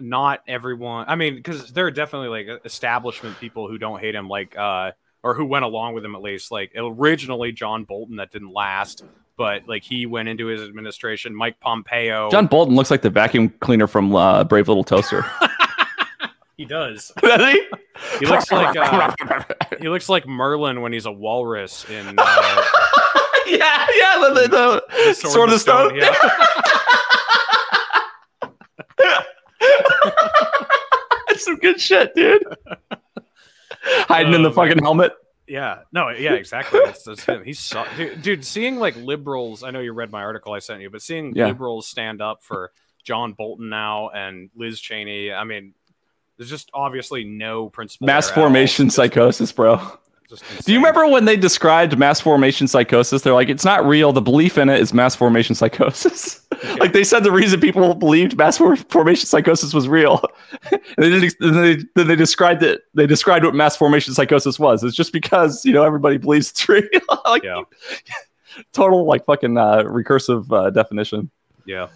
not everyone. I mean, because there are definitely like establishment people who don't hate him, like uh, or who went along with him at least. Like originally John Bolton, that didn't last, but like he went into his administration. Mike Pompeo, John Bolton looks like the vacuum cleaner from uh, Brave Little Toaster. he does. Does he? He looks like uh, he looks like Merlin when he's a walrus in uh, yeah, yeah, the, the, the the Sword, of the Stone. Yeah. That's some good shit, dude. Hiding in the Oh, fucking helmet. Yeah, no, yeah, exactly. That's, that's him. He's so, dude, dude. Seeing like liberals, I know you read my article I sent you, but seeing Yeah. liberals stand up for John Bolton now and Liz Cheney, I mean, there's just obviously no principle. Mass there at all. formation psychosis, bro. Just Do you remember when they described mass formation psychosis? They're like, it's not real. The belief in it is mass formation psychosis. like they said, the reason people believed mass for- formation psychosis was real. and they didn't. Then they, then they described it. They described what mass formation psychosis was. It's just because you know everybody believes it's real. like Yeah. total like fucking uh, recursive uh, definition. Yeah.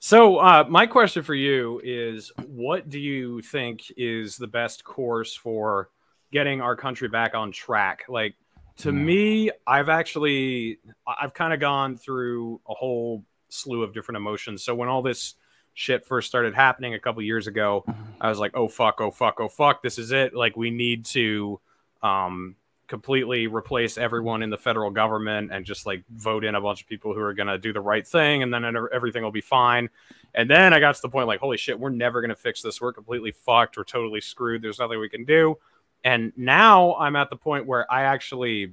So, uh, my question for you is what do you think is the best course for getting our country back on track? Like, to me, I've actually I've kind of gone through a whole slew of different emotions. So when all this shit first started happening a couple years ago, I was like, "Oh fuck, oh fuck, oh fuck, this is it. Like we need to um completely replace everyone in the federal government and just like vote in a bunch of people who are going to do the right thing and then everything will be fine." And then I got to the point like, "Holy shit, we're never going to fix this. We're completely fucked. We're totally screwed. There's nothing we can do." And now I'm at the point where I actually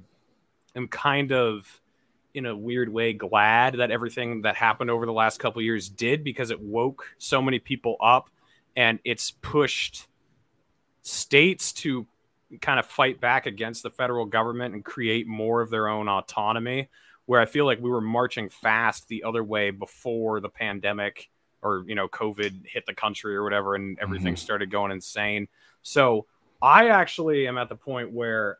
am kind of in a weird way glad that everything that happened over the last couple years did because it woke so many people up and it's pushed states to kind of fight back against the federal government and create more of their own autonomy where i feel like we were marching fast the other way before the pandemic or you know covid hit the country or whatever and everything mm-hmm. started going insane so I actually am at the point where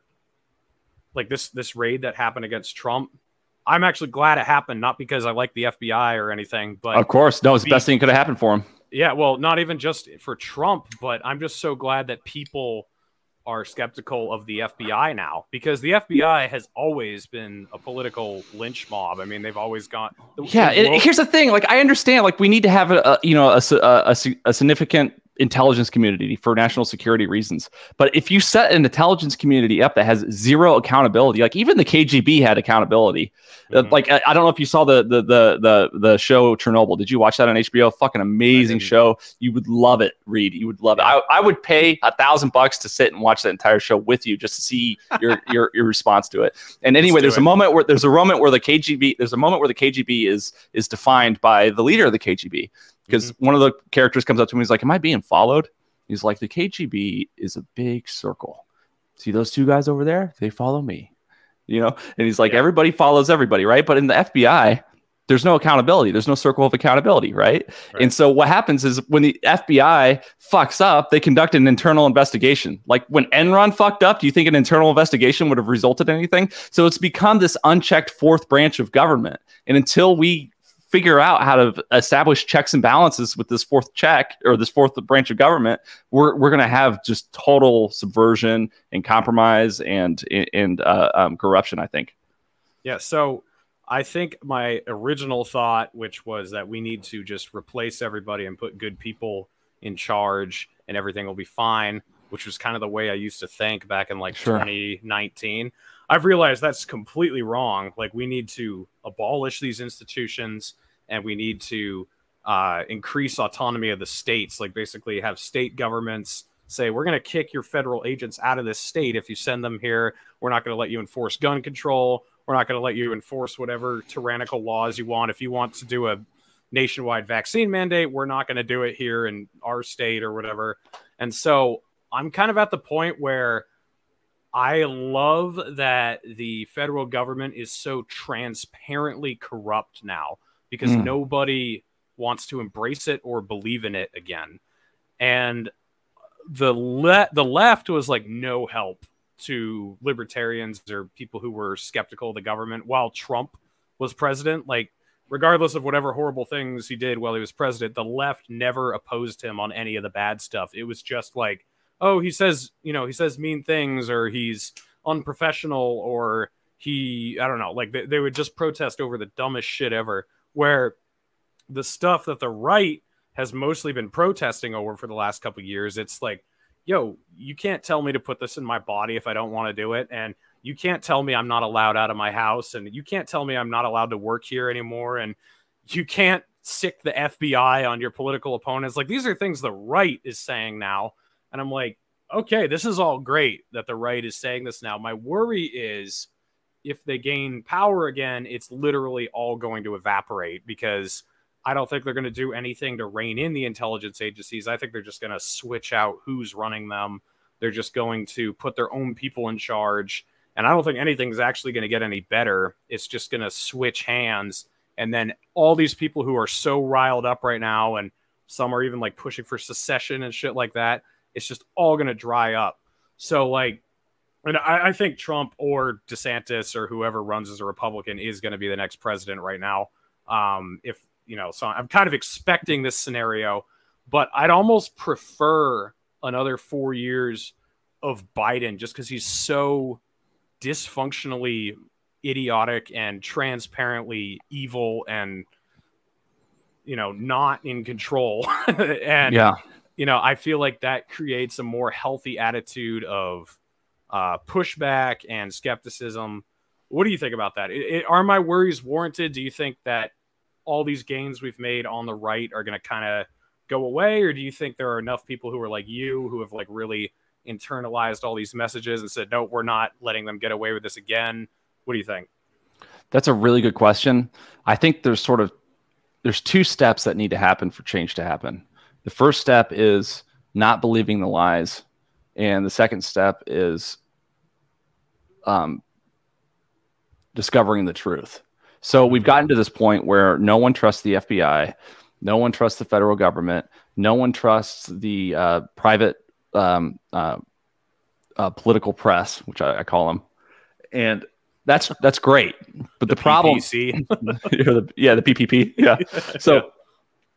like this this raid that happened against Trump, I'm actually glad it happened, not because I like the FBI or anything, but of course, no, it's the best thing could have happened for him. Yeah, well, not even just for Trump, but I'm just so glad that people are skeptical of the FBI now because the FBI has always been a political lynch mob. I mean, they've always gone. Yeah, here's the thing. Like, I understand. Like, we need to have a, a you know a, a, a significant intelligence community for national security reasons. But if you set an intelligence community up that has zero accountability, like even the KGB had accountability. Uh, mm-hmm. like I, I, don't know if you saw the, the the the the show Chernobyl. Did you watch that on HBO? Fucking amazing show. You would love it, Reed. You would love it. I, I would pay a thousand bucks to sit and watch that entire show with you just to see your your your response to it. And anyway, there's it. a moment where there's a moment where the KGB there's a moment where the KGB is is defined by the leader of the KGB because mm-hmm. one of the characters comes up to me. He's like, "Am I being followed?" He's like, "The KGB is a big circle. See those two guys over there? They follow me." You know, and he's like, yeah. "Everybody follows everybody, right?" But in the FBI, there's no accountability. There's no circle of accountability, right? right? And so what happens is when the FBI fucks up, they conduct an internal investigation. Like when Enron fucked up, do you think an internal investigation would have resulted in anything? So it's become this unchecked fourth branch of government. And until we figure out how to establish checks and balances with this fourth check or this fourth branch of government, we're, we're going to have just total subversion and compromise and and uh, um, corruption. I think. Yeah. So I think my original thought, which was that we need to just replace everybody and put good people in charge, and everything will be fine. Which was kind of the way I used to think back in like sure. 2019. I've realized that's completely wrong. Like we need to abolish these institutions and we need to uh, increase autonomy of the states. Like basically have state governments say we're going to kick your federal agents out of this state if you send them here. We're not going to let you enforce gun control. We're not going to let you enforce whatever tyrannical laws you want. If you want to do a nationwide vaccine mandate, we're not going to do it here in our state or whatever. And so I'm kind of at the point where I love that the federal government is so transparently corrupt now because mm. nobody wants to embrace it or believe in it again. And the le- the left was like no help to libertarians or people who were skeptical of the government while Trump was president. Like, regardless of whatever horrible things he did while he was president, the left never opposed him on any of the bad stuff. It was just like, oh, he says, you know, he says mean things or he's unprofessional or he, I don't know, like they, they would just protest over the dumbest shit ever where the stuff that the right has mostly been protesting over for the last couple years it's like yo you can't tell me to put this in my body if i don't want to do it and you can't tell me i'm not allowed out of my house and you can't tell me i'm not allowed to work here anymore and you can't sic the fbi on your political opponents. Like these are things the right is saying now and i'm like okay this is all great that the right is saying this now my worry is if they gain power again, it's literally all going to evaporate because I don't think they're going to do anything to rein in the intelligence agencies. I think they're just going to switch out who's running them. They're just going to put their own people in charge. And I don't think anything's actually going to get any better. It's just going to switch hands. And then all these people who are so riled up right now, and some are even like pushing for secession and shit like that, it's just all going to dry up. So, like, and I, I, think Trump or DeSantis or whoever runs as a Republican is going to be the next president right now. Um, if you know, so I'm kind of expecting this scenario, but I'd almost prefer another four years of Biden just because he's so dysfunctionally idiotic and transparently evil and you know not in control and yeah you know i feel like that creates a more healthy attitude of uh, pushback and skepticism. What do you think about that? It, it, are my worries warranted? Do you think that all these gains we've made on the right are going to kind of go away? Or do you think there are enough people who are like you who have like really internalized all these messages and said no we're not letting them get away with this again what do you think? That's a really good question. I think there's sort of there's two steps that need to happen for change to happen the first step is not believing the lies and the second step is um, discovering the truth so we've gotten to this point where no one trusts the fbi no one trusts the federal government. No one trusts the uh, private um, uh, uh, political press, which I, I, call them, and that's that's great. But the, the problem, yeah, the PPP, yeah. So,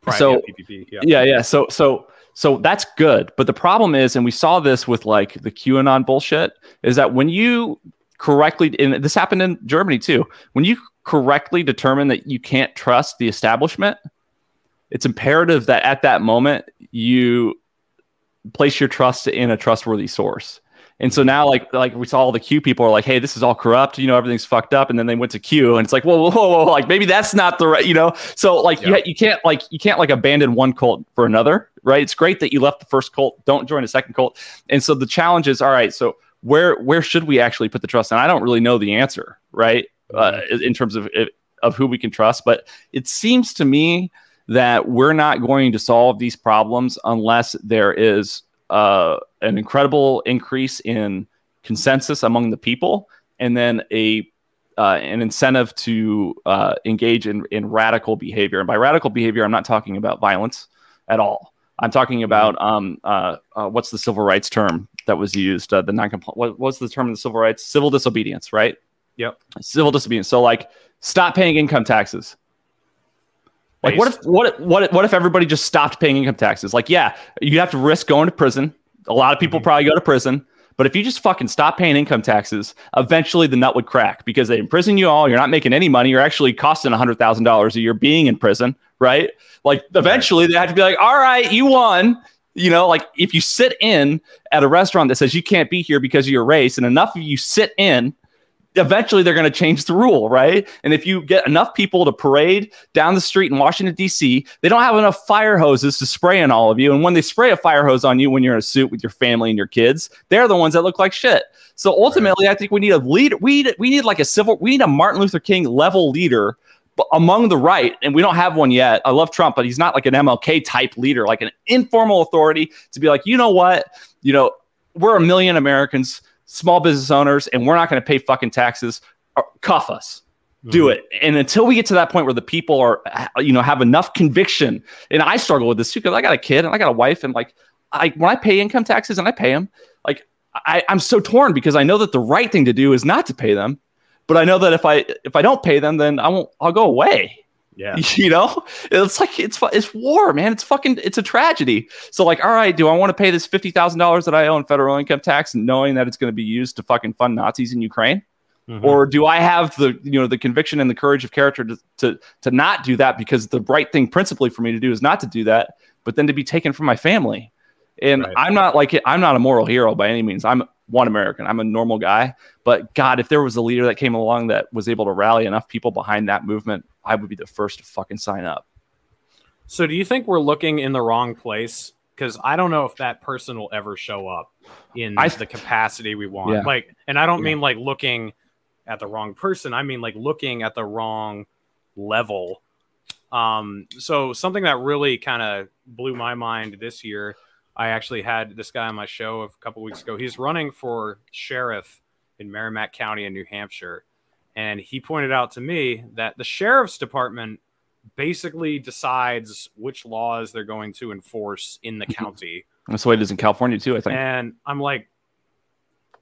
yeah. so PPP, yeah. yeah, yeah. So, so, so that's good. But the problem is, and we saw this with like the QAnon bullshit, is that when you correctly, and this happened in Germany too, when you correctly determine that you can't trust the establishment it's imperative that at that moment you place your trust in a trustworthy source. And so now, like, like we saw all the Q people are like, "Hey, this is all corrupt. You know, everything's fucked up." And then they went to Q, and it's like, "Whoa, whoa, whoa, whoa. like maybe that's not the right." You know, so like yeah. you, you can't like you can't like abandon one cult for another, right? It's great that you left the first cult. Don't join a second cult. And so the challenge is, all right, so where where should we actually put the trust? And I don't really know the answer, right? Uh, mm-hmm. In terms of of who we can trust, but it seems to me that we're not going to solve these problems unless there is uh, an incredible increase in consensus among the people and then a uh, an incentive to uh, engage in, in radical behavior. And by radical behavior, I'm not talking about violence at all. I'm talking about um, uh, uh what's the civil rights term that was used? Uh, the non what was the term in the civil rights? Civil disobedience, right? Yep. Civil disobedience. So like, stop paying income taxes. Like what if what if, what if, what if everybody just stopped paying income taxes? Like yeah, you have to risk going to prison. A lot of people mm-hmm. probably go to prison. But if you just fucking stop paying income taxes, eventually the nut would crack because they imprison you all. You're not making any money. You're actually costing hundred thousand dollars a year being in prison, right? Like eventually they have to be like, all right, you won. You know, like if you sit in at a restaurant that says you can't be here because of your race, and enough of you sit in eventually they're going to change the rule, right? And if you get enough people to parade down the street in Washington, D.C., they don't have enough fire hoses to spray on all of you. And when they spray a fire hose on you when you're in a suit with your family and your kids, they're the ones that look like shit. So ultimately, right. I think we need a leader. We need, we need like a civil, we need a Martin Luther King level leader among the right, and we don't have one yet. I love Trump, but he's not like an MLK type leader, like an informal authority to be like, you know what, you know, we're a million Americans small business owners and we're not going to pay fucking taxes, uh, cuff us. Do mm-hmm. it. And until we get to that point where the people are, you know, have enough conviction, and I struggle with this too because I got a kid and I got a wife, and like, I when I pay income taxes and I pay them, like, I, I'm so torn because I know that the right thing to do is not to pay them, but I know that if I if I don't pay them, then I won't. I'll go away. Yeah. You know, it's like it's it's war, man. It's fucking it's a tragedy. So like, all right, do I want to pay this fifty thousand dollars that I owe in federal income tax, knowing that it's going to be used to fucking fund Nazis in Ukraine? Mm-hmm. Or do I have the you know the conviction and the courage of character to, to to not do that because the right thing principally for me to do is not to do that, but then to be taken from my family. And right. I'm not like I'm not a moral hero by any means. I'm one American. I'm a normal guy. But God, if there was a leader that came along that was able to rally enough people behind that movement, I would be the first to fucking sign up. So, do you think we're looking in the wrong place? Because I don't know if that person will ever show up in I, the capacity we want. Yeah. Like, and I don't yeah. mean like looking at the wrong person. I mean like looking at the wrong level. Um, so something that really kind of blew my mind this year I actually had this guy on my show a couple weeks ago. He's running for sheriff in Merrimack County in New Hampshire. And he pointed out to me that the sheriff's department basically decides which laws they're going to enforce in the mm-hmm. county. That's the way it is in California, too, I think. And I'm like,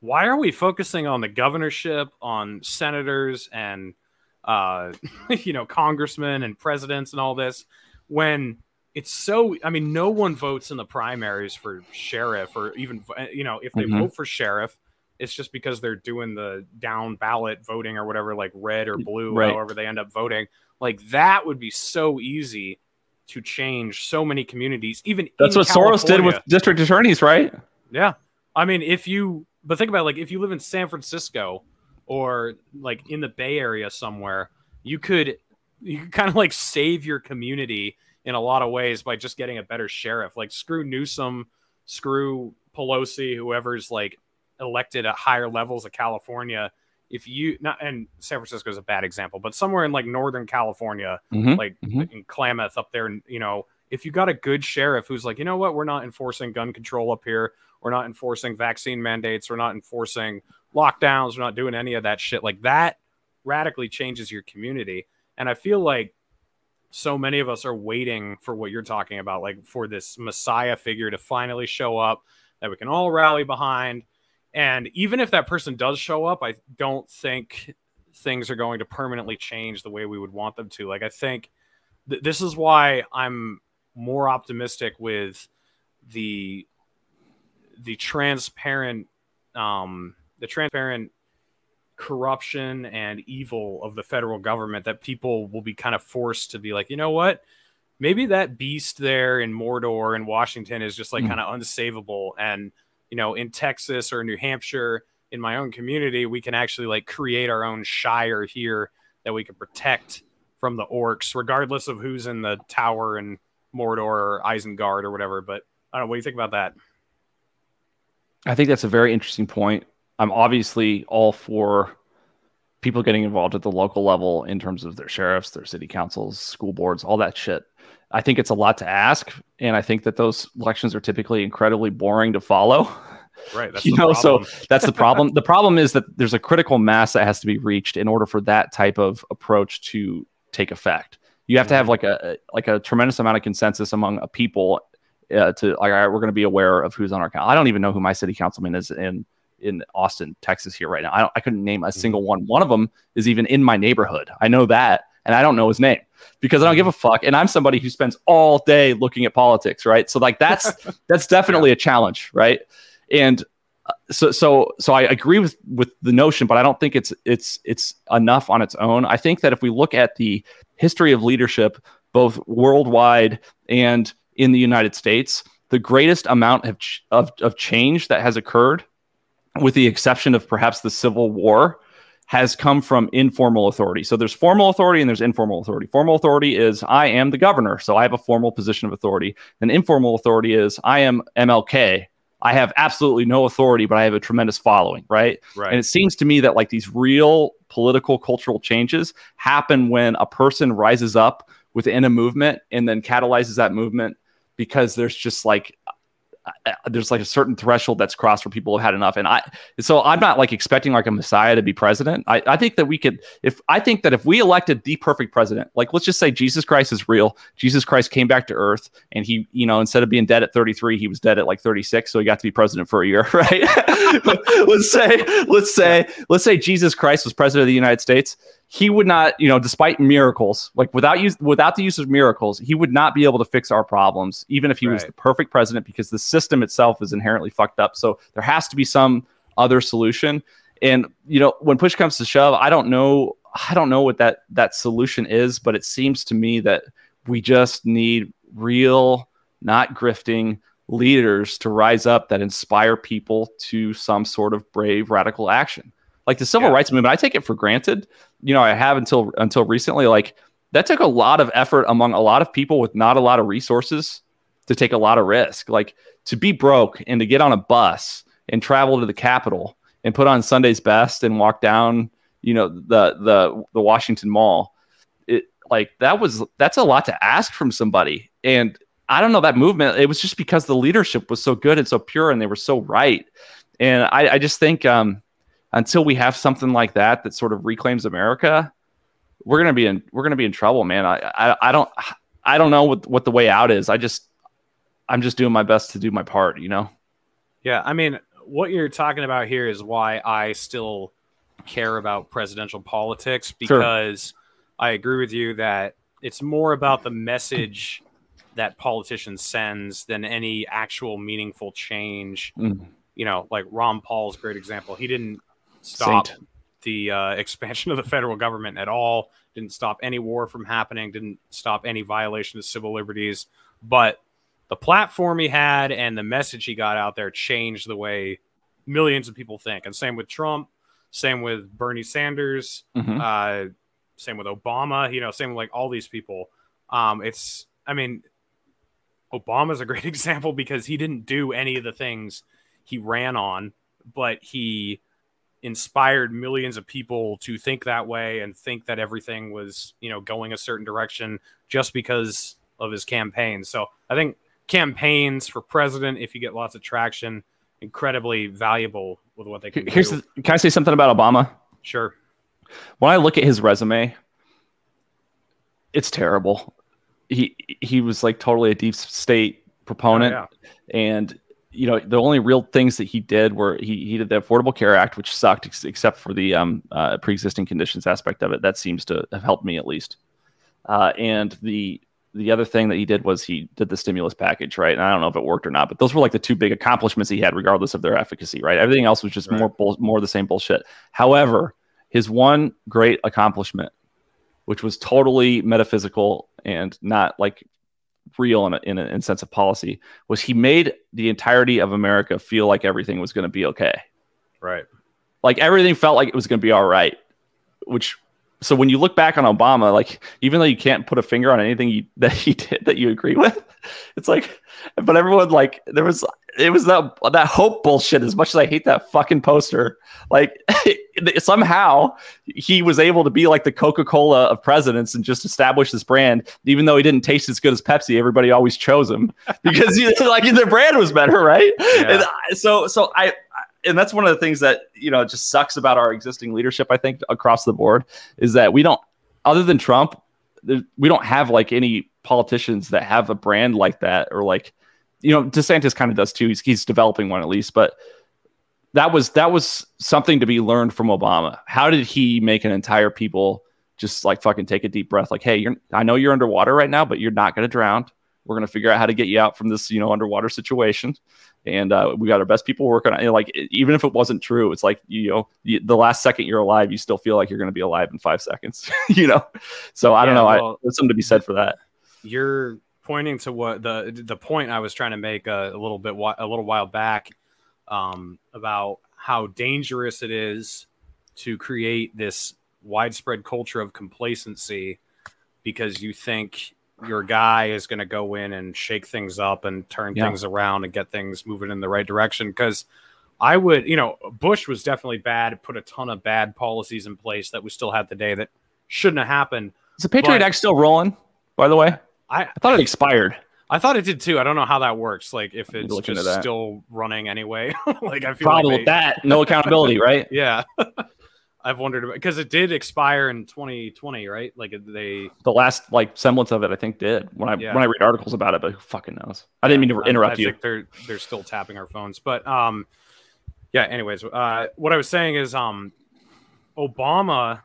why are we focusing on the governorship, on senators and, uh, you know, congressmen and presidents and all this when it's so i mean no one votes in the primaries for sheriff or even you know if they mm-hmm. vote for sheriff it's just because they're doing the down ballot voting or whatever, like red or blue, Right. however they end up voting. Like that would be so easy to change so many communities. Even That's what Soros did with district attorneys, right? Yeah. I mean, if you, but think about it, like if you live in San Francisco or like in the Bay Area somewhere, you could, you could kind of like save your community in a lot of ways by just getting a better sheriff. Like screw Newsom, screw Pelosi, whoever's like elected at higher levels of California. If you not, and San Francisco is a bad example, but somewhere in like Northern California, Mhm. like Mhm. in Klamath up there, and you know, if you got a good sheriff who's like, you know what, we're not enforcing gun control up here, we're not enforcing vaccine mandates, we're not enforcing lockdowns, we're not doing any of that shit. Like that radically changes your community. And I feel like so many of us are waiting for what you're talking about, like for this messiah figure to finally show up that we can all rally behind. And even if that person does show up, I don't think things are going to permanently change the way we would want them to. Like, I think th- this is why I'm more optimistic with the the transparent um the transparent corruption and evil of the federal government that people will be kind of forced to be like you know what maybe that beast there in mordor and washington is just like Mm. kind of unsavable and you know in texas or new hampshire in my own community we can actually like create our own shire here that we can protect from the orcs regardless of who's in the tower in mordor or isengard or whatever but i don't know what do you think about that I think that's a very interesting point. I'm obviously all for people getting involved at the local level in terms of their sheriffs, their city councils, school boards, all that shit. I think it's a lot to ask, and I think that those elections are typically incredibly boring to follow. right that's You the know, so- problem. That's the problem. the problem is that there's a critical mass that has to be reached in order for that type of approach to take effect. You have to have like a like a tremendous amount of consensus among a people uh, to like, all right, we're going to be aware of who's on our council. I don't even know who my city councilman is in in Austin, Texas, here right now. I don't, I couldn't name a single one. One of them is even in my neighborhood. I know that, and I don't know his name because I don't give a fuck. And I'm somebody who spends all day looking at politics, right? So like that's that's definitely a challenge, right? And uh, so so so I agree with with the notion, but I don't think it's it's it's enough on its own. I think that if we look at the history of leadership, both worldwide and in the United States, the greatest amount of ch- of, of change that has occurred, with the exception of perhaps the Civil War, has come from informal authority. So there's formal authority and there's informal authority. Formal authority is I am the governor, so I have a formal position of authority. And informal authority is I am MLK. I have absolutely no authority, but I have a tremendous following, right? right And it seems to me that like these real political cultural changes happen when a person rises up within a movement and then catalyzes that movement because there's just like Uh, there's like a certain threshold that's crossed where people have had enough. And i so i'm not like expecting like a messiah to be president. I, I think that we could if i think that if we elected the perfect president like let's just say jesus christ is real. Jesus christ came back to earth and he you know instead of being dead at 33 he was dead at like 36 so he got to be president for a year right? Let's say let's say let's say jesus christ was president of the united states he would not you know despite miracles like without use without the use of miracles he would not be able to fix our problems even if he was the perfect president because the system itself is inherently fucked up. So there has to be some other solution. And you know when push comes to shove i don't know i don't know what that that solution is but it seems to me that we just need real not grifting leaders to rise up that inspire people to some sort of brave radical action like the civil Yeah. rights movement i take it for granted. You know i have until until recently. Like that took a lot of effort among a lot of people with not a lot of resources to take a lot of risk. Like to be broke and to get on a bus and travel to the capitol and put on sunday's best and walk down you know the the the washington mall it like that was that's a lot to ask from somebody. And i don't know that movement it was just because the leadership was so good and so pure and they were so right. And i, I just think um until we have something like that that sort of reclaims america we're gonna be in we're gonna be in trouble man i i, I don't i don't know what, what the way out is i just i'm just doing my best to do my part you know Yeah, I mean, what you're talking about here is why I still care about presidential politics Sure. because I agree with you that it's more about the message that politicians sends than any actual meaningful change Mm. you know, like Ron Paul's great example. He didn't stop Saint. the uh, expansion of the federal government at all. Didn't stop any war from happening. Didn't stop any violation of civil liberties. But the platform he had and the message he got out there changed the way millions of people think. And same with Trump. Same with Bernie Sanders. Mhm. Uh, same with Obama. You know, same with like all these people. Um, it's, I mean, Obama's a great example because he didn't do any of the things he ran on, but he inspired millions of people to think that way and think that everything was, you know, going a certain direction just because of his campaign. So I think campaigns for president, if you get lots of traction, incredibly valuable with what they can Here's do. the, can I say something about Obama? sure. when I look at his resume, it's terrible. He he was like totally a deep state proponent, Oh, and you know the only real things that he did were he he did the Affordable Care Act, which sucked ex- except for the um, uh, pre-existing conditions aspect of it. That seems to have helped me at least. Uh, and the the other thing that he did was he did the stimulus package, right? And I don't know if it worked or not, but those were like the two big accomplishments he had, regardless of their efficacy, right? Everything else was just Right. more bull- more of the same bullshit. However, his one great accomplishment, which was totally metaphysical and not like real in a, in a in sense of policy, was he made the entirety of America feel like everything was going to be okay. Right. Like everything felt like it was going to be all right. Which, so when you look back on Obama, like even though you can't put a finger on anything he, that he did that you agree with, it's like, but everyone like there was it was that that hope bullshit. As much as I hate that fucking poster, like somehow he was able to be like the Coca Cola of presidents and just establish this brand, even though he didn't taste as good as Pepsi. Everybody always chose him because like their brand was better, right? And so, so I, and that's one of the things that you know just sucks about our existing leadership. I think across the board is that we don't, other than Trump, we don't have like any politicians that have a brand like that or like you know DeSantis kind of does too. He's he's developing one at least, but that was that was something to be learned from Obama. How did he make an entire people just like fucking take a deep breath? Like, hey, you're I know you're underwater right now, but you're not going to drown. We're going to figure out how to get you out from this, you know, underwater situation. And uh, we got our best people working on it. Like, even if it wasn't true, it's like, you know, the, the last second you're alive, you still feel like you're going to be alive in five seconds, you know? So I don't know. well- I, there's something to be said for that. you're pointing to what the the point I was trying to make a, a little bit a little while back um, about how dangerous it is to create this widespread culture of complacency because you think your guy is going to go in and shake things up and turn Yeah. things around and get things moving in the right direction because I would, you know, Bush was definitely bad, put a ton of bad policies in place that we still have today that shouldn't have happened. Is the Patriot But- Act still rolling, by the way? I, I thought it expired. I thought it did too. I don't know how that works. Like if it's to look into just still running anyway. like I feel Problem like with that, no accountability, right? Yeah. I've wondered about because it did expire in 2020, right? Like they The last like semblance of it, I think, did when I Yeah. when I read articles about it. But who fucking knows? I didn't mean to I- interrupt I, you. they're they're still tapping our phones, but um, yeah. Anyways, uh, what I was saying is um, Obama,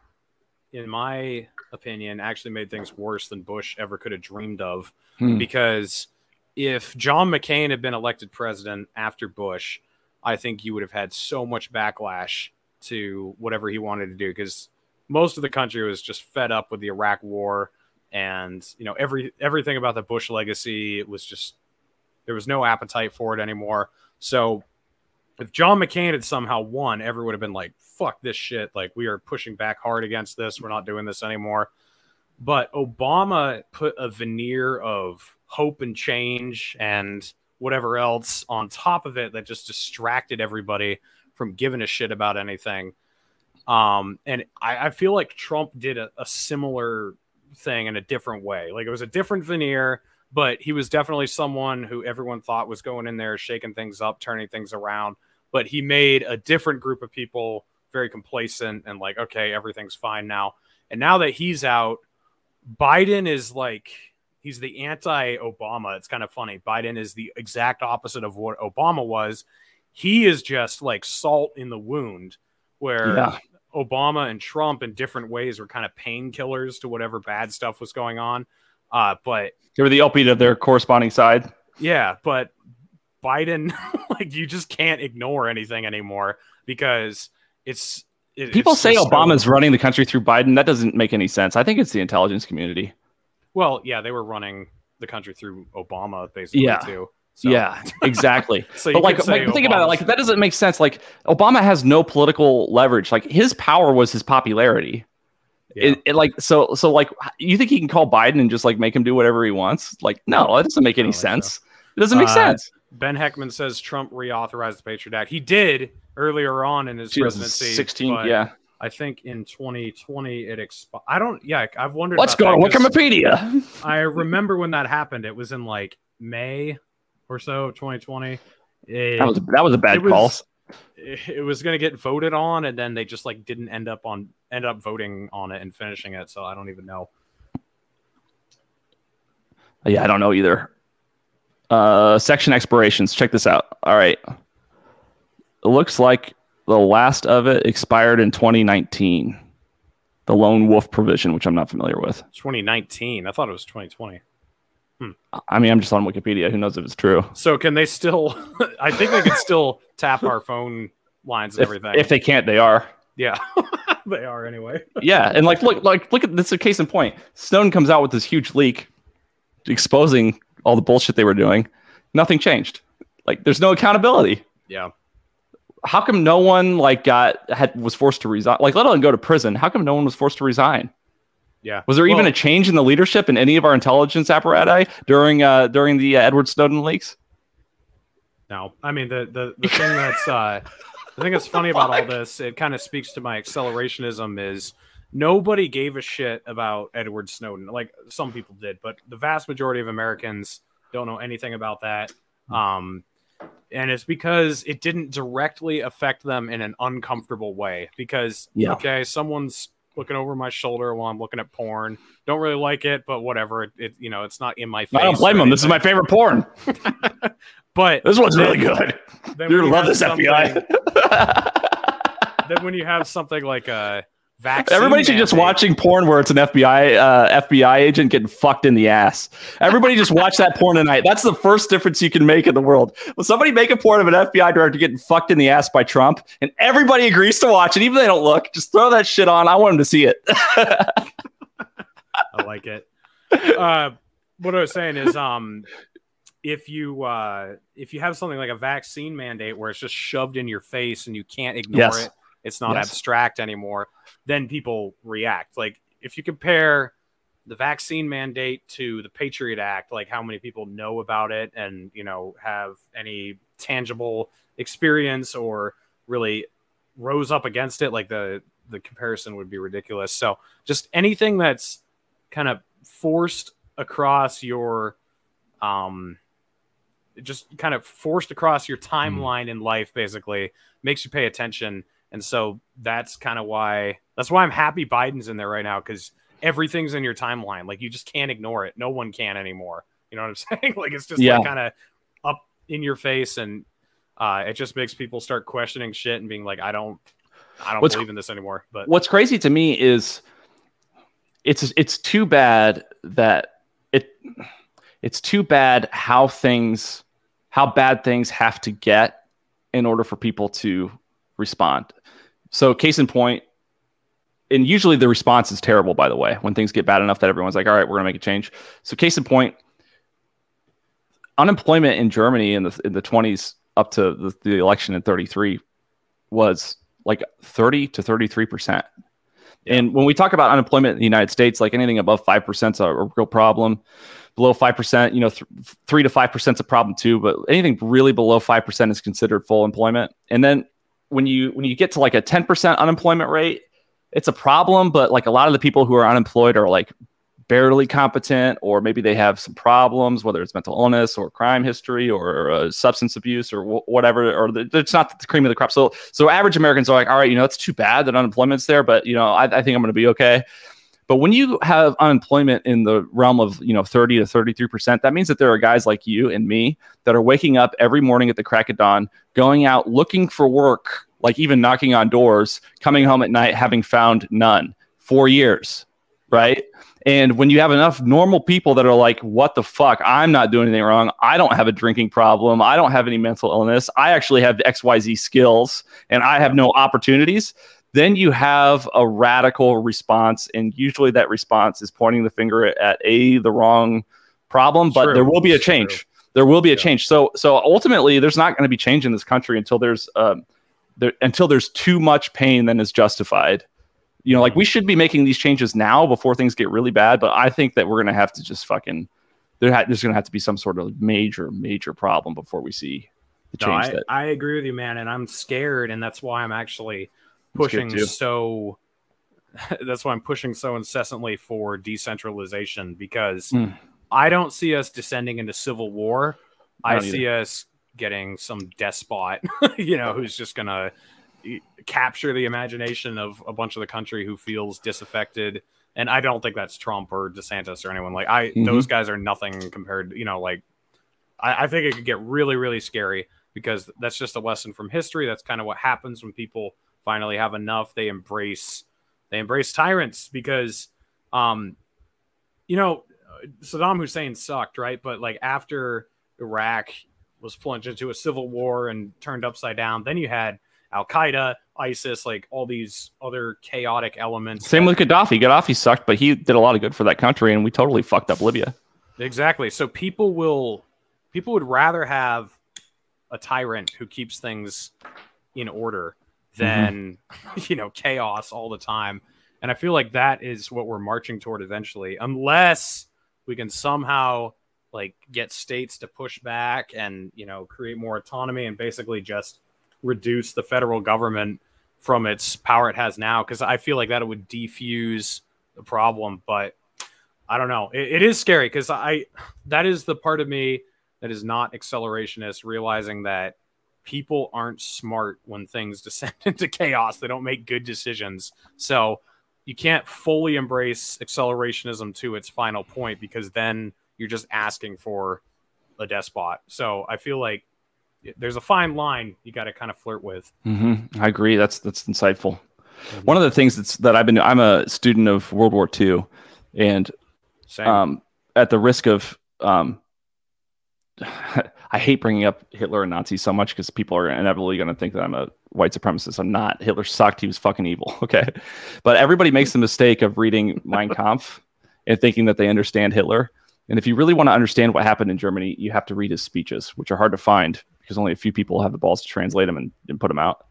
in my opinion, actually made things worse than Bush ever could have dreamed of. Hmm. because if John McCain had been elected president after Bush, I think you would have had so much backlash to whatever he wanted to do because most of the country was just fed up with the Iraq war and you know every everything about the Bush legacy was just there was no appetite for it anymore. So if John McCain had somehow won, everyone would have been like, fuck this shit. Like, we are pushing back hard against this. We're not doing this anymore. But Obama put a veneer of hope and change and whatever else on top of it that just distracted everybody from giving a shit about anything. Um, and I, I feel like Trump did a, a similar thing in a different way. Like it was a different veneer, but he was definitely someone who everyone thought was going in there, shaking things up, turning things around. But he made a different group of people very complacent and like, okay, everything's fine now. And now that he's out, Biden is like, he's the anti Obama. It's kind of funny. Biden is the exact opposite of what Obama was. He is just like salt in the wound, where Yeah. Obama and Trump in different ways were kind of painkillers to whatever bad stuff was going on. Uh, but They were the opiate of their corresponding side. yeah, but Biden, like you just can't ignore anything anymore because it's it, People it's say just so- Obama's running the country through Biden. That doesn't make any sense. I think it's the intelligence community. well, yeah, they were running the country through Obama basically Yeah. too. So, Yeah, exactly. So but like, like think about it. Like that doesn't make sense. Like Obama has no political leverage. Like his power was his popularity. Yeah. It, it like so so like you think he can call Biden and just like make him do whatever he wants? Like no, that doesn't make any sense. It doesn't make Uh, sense. Ben Heckman says Trump reauthorized the Patriot Act. He did earlier on in his presidency. 2016, yeah. I think in 2020 it expired. I don't. Yeah, I've wondered. Let's about go that to 'cause Wikipedia. I remember when that happened. It was in like May or so of 2020. It, That was that was a bad it was- call. it was going to get voted on, and then they just like didn't end up on end up voting on it and finishing it. So I don't even know. Yeah, I don't know either. Uh, section expirations. Check this out. All right. It looks like the last of it expired in 2019. The lone wolf provision, which I'm not familiar with. 2019. I thought it was 2020. I mean, I'm just on Wikipedia. Who knows if it's true? So can they still? I think they can still tap our phone lines and If, everything. if they can't, they are. yeah, they are anyway. Yeah, and like, look, like, look at this. is A case in point. Snowden comes out with this huge leak, exposing all the bullshit they were doing. Nothing changed. Like, there's no accountability. Yeah. how come no one like got had was forced to resign like let alone go to prison how come no one was forced to resign Yeah. was there even a change in the leadership in any of our intelligence apparatus during uh during the uh, edward snowden leaks No, I mean the the, the thing that's uh, the thing that's funny about all this, it kind of speaks to my accelerationism. Is nobody gave a shit about Edward Snowden. Like some people did, but the vast majority of Americans don't know anything about that. Um, and it's because it didn't directly affect them in an uncomfortable way. Because Yeah. okay, someone's looking over my shoulder while I'm looking at porn. Don't really like it, but whatever. It, it you know, it's not in my face. i don't blame them this is my favorite porn But this one's then- really good then you're gonna love this fbi then when you have something like a vaccine, everybody should just watching porn where it's an fbi uh, fbi agent getting fucked in the ass. Everybody just watch that porn tonight. That's the first difference you can make in the world. Will somebody make a porn of an fbi director getting fucked in the ass by trump and everybody agrees to watch it even if they don't look just throw that shit on. I want them to see it. I like it. Uh, what I was saying is, um, if you uh, if you have something like a vaccine mandate where it's just shoved in your face and you can't ignore Yes. it, it's not Yes. abstract anymore. Then people react. Like if you compare the vaccine mandate to the Patriot Act, like how many people know about it and you know have any tangible experience or really rose up against it, like the the comparison would be ridiculous. So just anything that's kind of forced across your um just kind of forced across your timeline in life basically makes you pay attention and so that's kind of why that's why i'm happy biden's in there right now because everything's in your timeline like you just can't ignore it no one can anymore you know what i'm saying like it's just Yeah. like kind of up in your face and uh it just makes people start questioning shit and being like i don't i don't What's- believe in this anymore but what's crazy to me is it's it's too bad that it it's too bad how things how bad things have to get in order for people to respond. So case in point, and usually the response is terrible by the way when things get bad enough that everyone's like all right we're going to make a change. So case in point unemployment in Germany in the in the 20s up to the, the election in 33 was like 30 to 33 percent. And when we talk about unemployment in the United States, like anything above five percent is a, a real problem. Below five percent, you know, th- three to five percent is a problem too. But anything really below five percent is considered full employment. And then when you when you get to like a ten percent unemployment rate, it's a problem. But like a lot of the people who are unemployed are like barely competent, or maybe they have some problems, whether it's mental illness or crime history or uh, substance abuse or wh- whatever, or the, it's not the cream of the crop. So, so average Americans are like, all right, you know, it's too bad that unemployment's there, but you know, I, I think I'm going to be okay. But when you have unemployment in the realm of you know 30 to 33 percent, that means that there are guys like you and me that are waking up every morning at the crack of dawn, going out looking for work, like even knocking on doors, coming home at night having found none. Four years, right? And when you have enough normal people that are like, what the fuck? I'm not doing anything wrong. I don't have a drinking problem. I don't have any mental illness. I actually have XYZ skills and I have no opportunities. Then you have a radical response. And usually that response is pointing the finger at A, the wrong problem, but True. there will be a It's true. change. There will be a Yeah. change. So, so ultimately, there's not going to be change in this country until there's um, there, until there's too much pain than is justified. You know, like we should be making these changes now before things get really bad. But I think that we're going to have to just fucking there. Ha- there's going to have to be some sort of major, major problem before we see the No, change I, that. I agree with you, man, and I'm scared, and that's why I'm actually pushing so. that's why I'm pushing so incessantly for decentralization because Mm. I don't see us descending into civil war. I I, see us getting some despot, you know, who's just gonna e- capture the imagination of a bunch of the country who feels disaffected. And I don't think that's Trump or DeSantis or anyone like I. Mhm. Those guys are nothing compared. You know, like I, I think it could get really, really scary because that's just a lesson from history. That's kind of what happens when people finally have enough. They embrace they embrace tyrants because, um, you know, Saddam Hussein sucked, right? But like after Iraq was plunged into a civil war and turned upside down, then you had Al Qaeda, ISIS, like all these other chaotic elements. Same that- with Gaddafi. Gaddafi sucked, but he did a lot of good for that country, and we totally fucked up Libya. Exactly. So people will people would rather have a tyrant who keeps things in order Mm-hmm. than you know chaos all the time. And I feel like that is what we're marching toward eventually, unless we can somehow like get states to push back and you know create more autonomy and basically just reduce the federal government from its power it has now. Because I feel like that it would defuse the problem, but I don't know. It, it is scary because I that is the part of me that is not accelerationist, realizing that people aren't smart when things descend into chaos. They don't make good decisions. So you can't fully embrace accelerationism to its final point because then you're just asking for a despot. So I feel like there's a fine line you got to kind of flirt with. hmm I agree. That's that's insightful. One of the things that's that I've been I'm a student of World War II, and um, at the risk of um, I hate bringing up Hitler and Nazis so much because people are inevitably going to think that I'm a white supremacist. I'm not. Hitler sucked. He was fucking evil. Okay, but everybody makes the mistake of reading Mein Kampf and thinking that they understand Hitler. And if you really want to understand what happened in Germany, you have to read his speeches, which are hard to find because only a few people have the balls to translate them and, and put them out.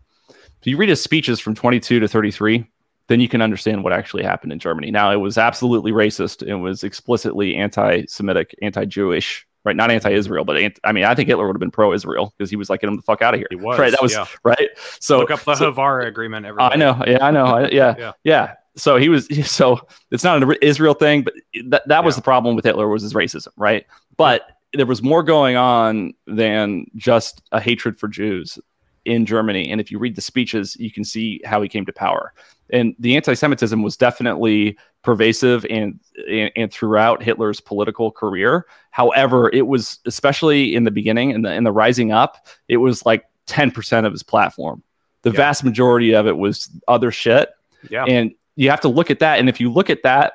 If you read his speeches from 22 to 33, then you can understand what actually happened in Germany. Now, it was absolutely racist. It was explicitly anti-Semitic, anti-Jewish, right? Not anti-Israel, but ant- I mean, I think Hitler would have been pro-Israel because he was like, "Get him the fuck out of here." He was, right. That was yeah. right. So Look up the so- Haavara agreement. Everybody. I know. Yeah, I know. I, yeah, Yeah. yeah, So he was. So it's not an Israel thing, but that that was Yeah. the problem with Hitler was his racism, right? But there was more going on than just a hatred for Jews in Germany. And if you read the speeches, you can see how he came to power. And the anti-Semitism was definitely pervasive and, and and throughout Hitler's political career. However, it was especially in the beginning and the in the rising up, it was like 10% of his platform. The Yeah. vast majority of it was other shit. Yeah. And you have to look at that. And if you look at that,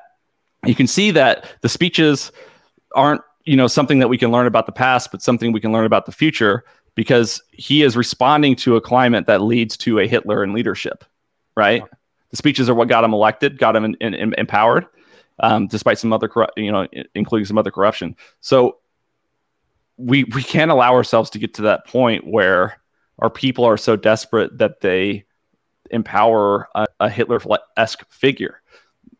you can see that the speeches aren't, you know, something that we can learn about the past, but something we can learn about the future because he is responding to a climate that leads to a Hitler in leadership, right? Yeah. The speeches are what got him elected, got him in, in- in- empowered, um, despite some other, corru- you know, including some other corruption. So we we can't allow ourselves to get to that point where our people are so desperate that they empower a, a Hitler-esque figure.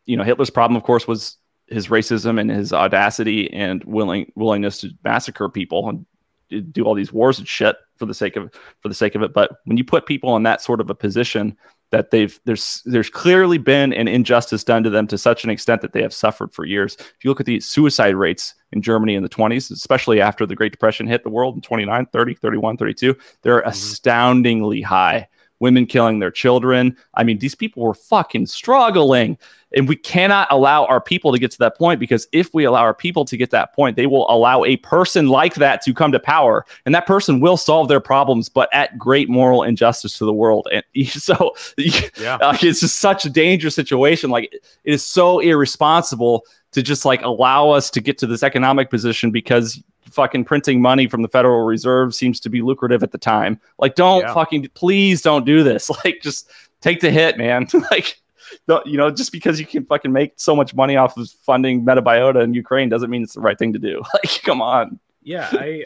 You know, Hitler's problem, of course, was his racism and his audacity and willing willingness to massacre people and do- do all these wars and shit for the sake of for the sake of it. But when you put people in that sort of a position that they've there's there's clearly been an injustice done to them to such an extent that they have suffered for years. If you look at the suicide rates in Germany in the 20s, especially after the Great Depression hit the world in 29, 30, 31, 32, they're mm-hmm. astoundingly high women killing their children. I mean, these people were fucking struggling. And we cannot allow our people to get to that point because if we allow our people to get that point, they will allow a person like that to come to power. And that person will solve their problems, but at great moral injustice to the world. And so yeah. uh, it's just such a dangerous situation. Like it is so irresponsible to just like allow us to get to this economic position because fucking printing money from the Federal Reserve seems to be lucrative at the time. Like, don't yeah. fucking please don't do this. Like, just take the hit, man. like, you know, just because you can fucking make so much money off of funding Metabiota in Ukraine doesn't mean it's the right thing to do. Like, come on. Yeah, I,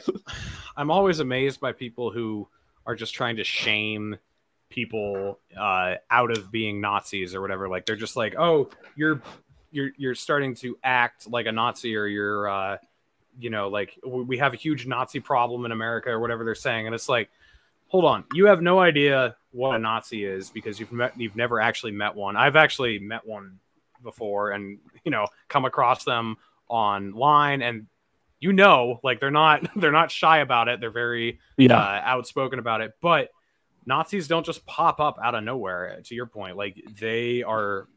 I'm always amazed by people who are just trying to shame people uh, out of being Nazis or whatever. Like, they're just like, oh, you're you're you're starting to act like a Nazi or you're uh, you know like we have a huge Nazi problem in America or whatever they're saying, and it's like, hold on, you have no idea what a Nazi is because you've met you've never actually met one. I've actually met one before, and you know come across them online and you know like they're not they're not shy about it they're very yeah. uh, outspoken about it but nazis don't just pop up out of nowhere to your point like they are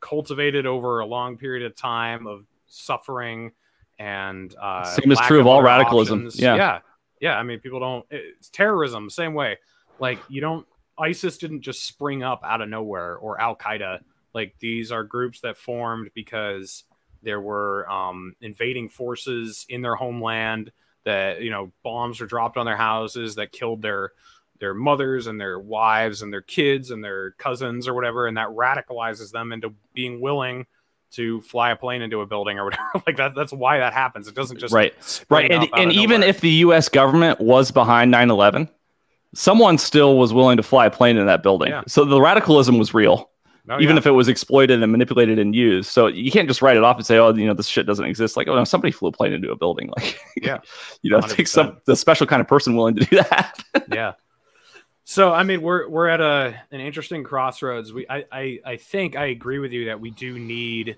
cultivated over a long period of time of suffering and uh, same is true of all radicalism. Options. Yeah, yeah, yeah. I mean, people don't. It's terrorism, same way. Like you don't. ISIS didn't just spring up out of nowhere, or Al Qaeda. Like these are groups that formed because there were um, invading forces in their homeland. That you know, bombs were dropped on their houses that killed their their mothers and their wives and their kids and their cousins or whatever, and that radicalizes them into being willing to fly a plane into a building or whatever. like that that's why that happens. It doesn't just right, right. And, and even if the U.S. government was behind 9/11, someone still was willing to fly a plane in that building. Yeah. So the radicalism was real. Oh, even yeah. if it was exploited and manipulated and used. So you can't just write it off and say, "Oh, you know, this shit doesn't exist." Like, oh no, somebody flew a plane into a building. Like, yeah, you know, 100%. it takes some the special kind of person willing to do that. yeah. So I mean, we're we're at a an interesting crossroads. We I, I I think I agree with you that we do need,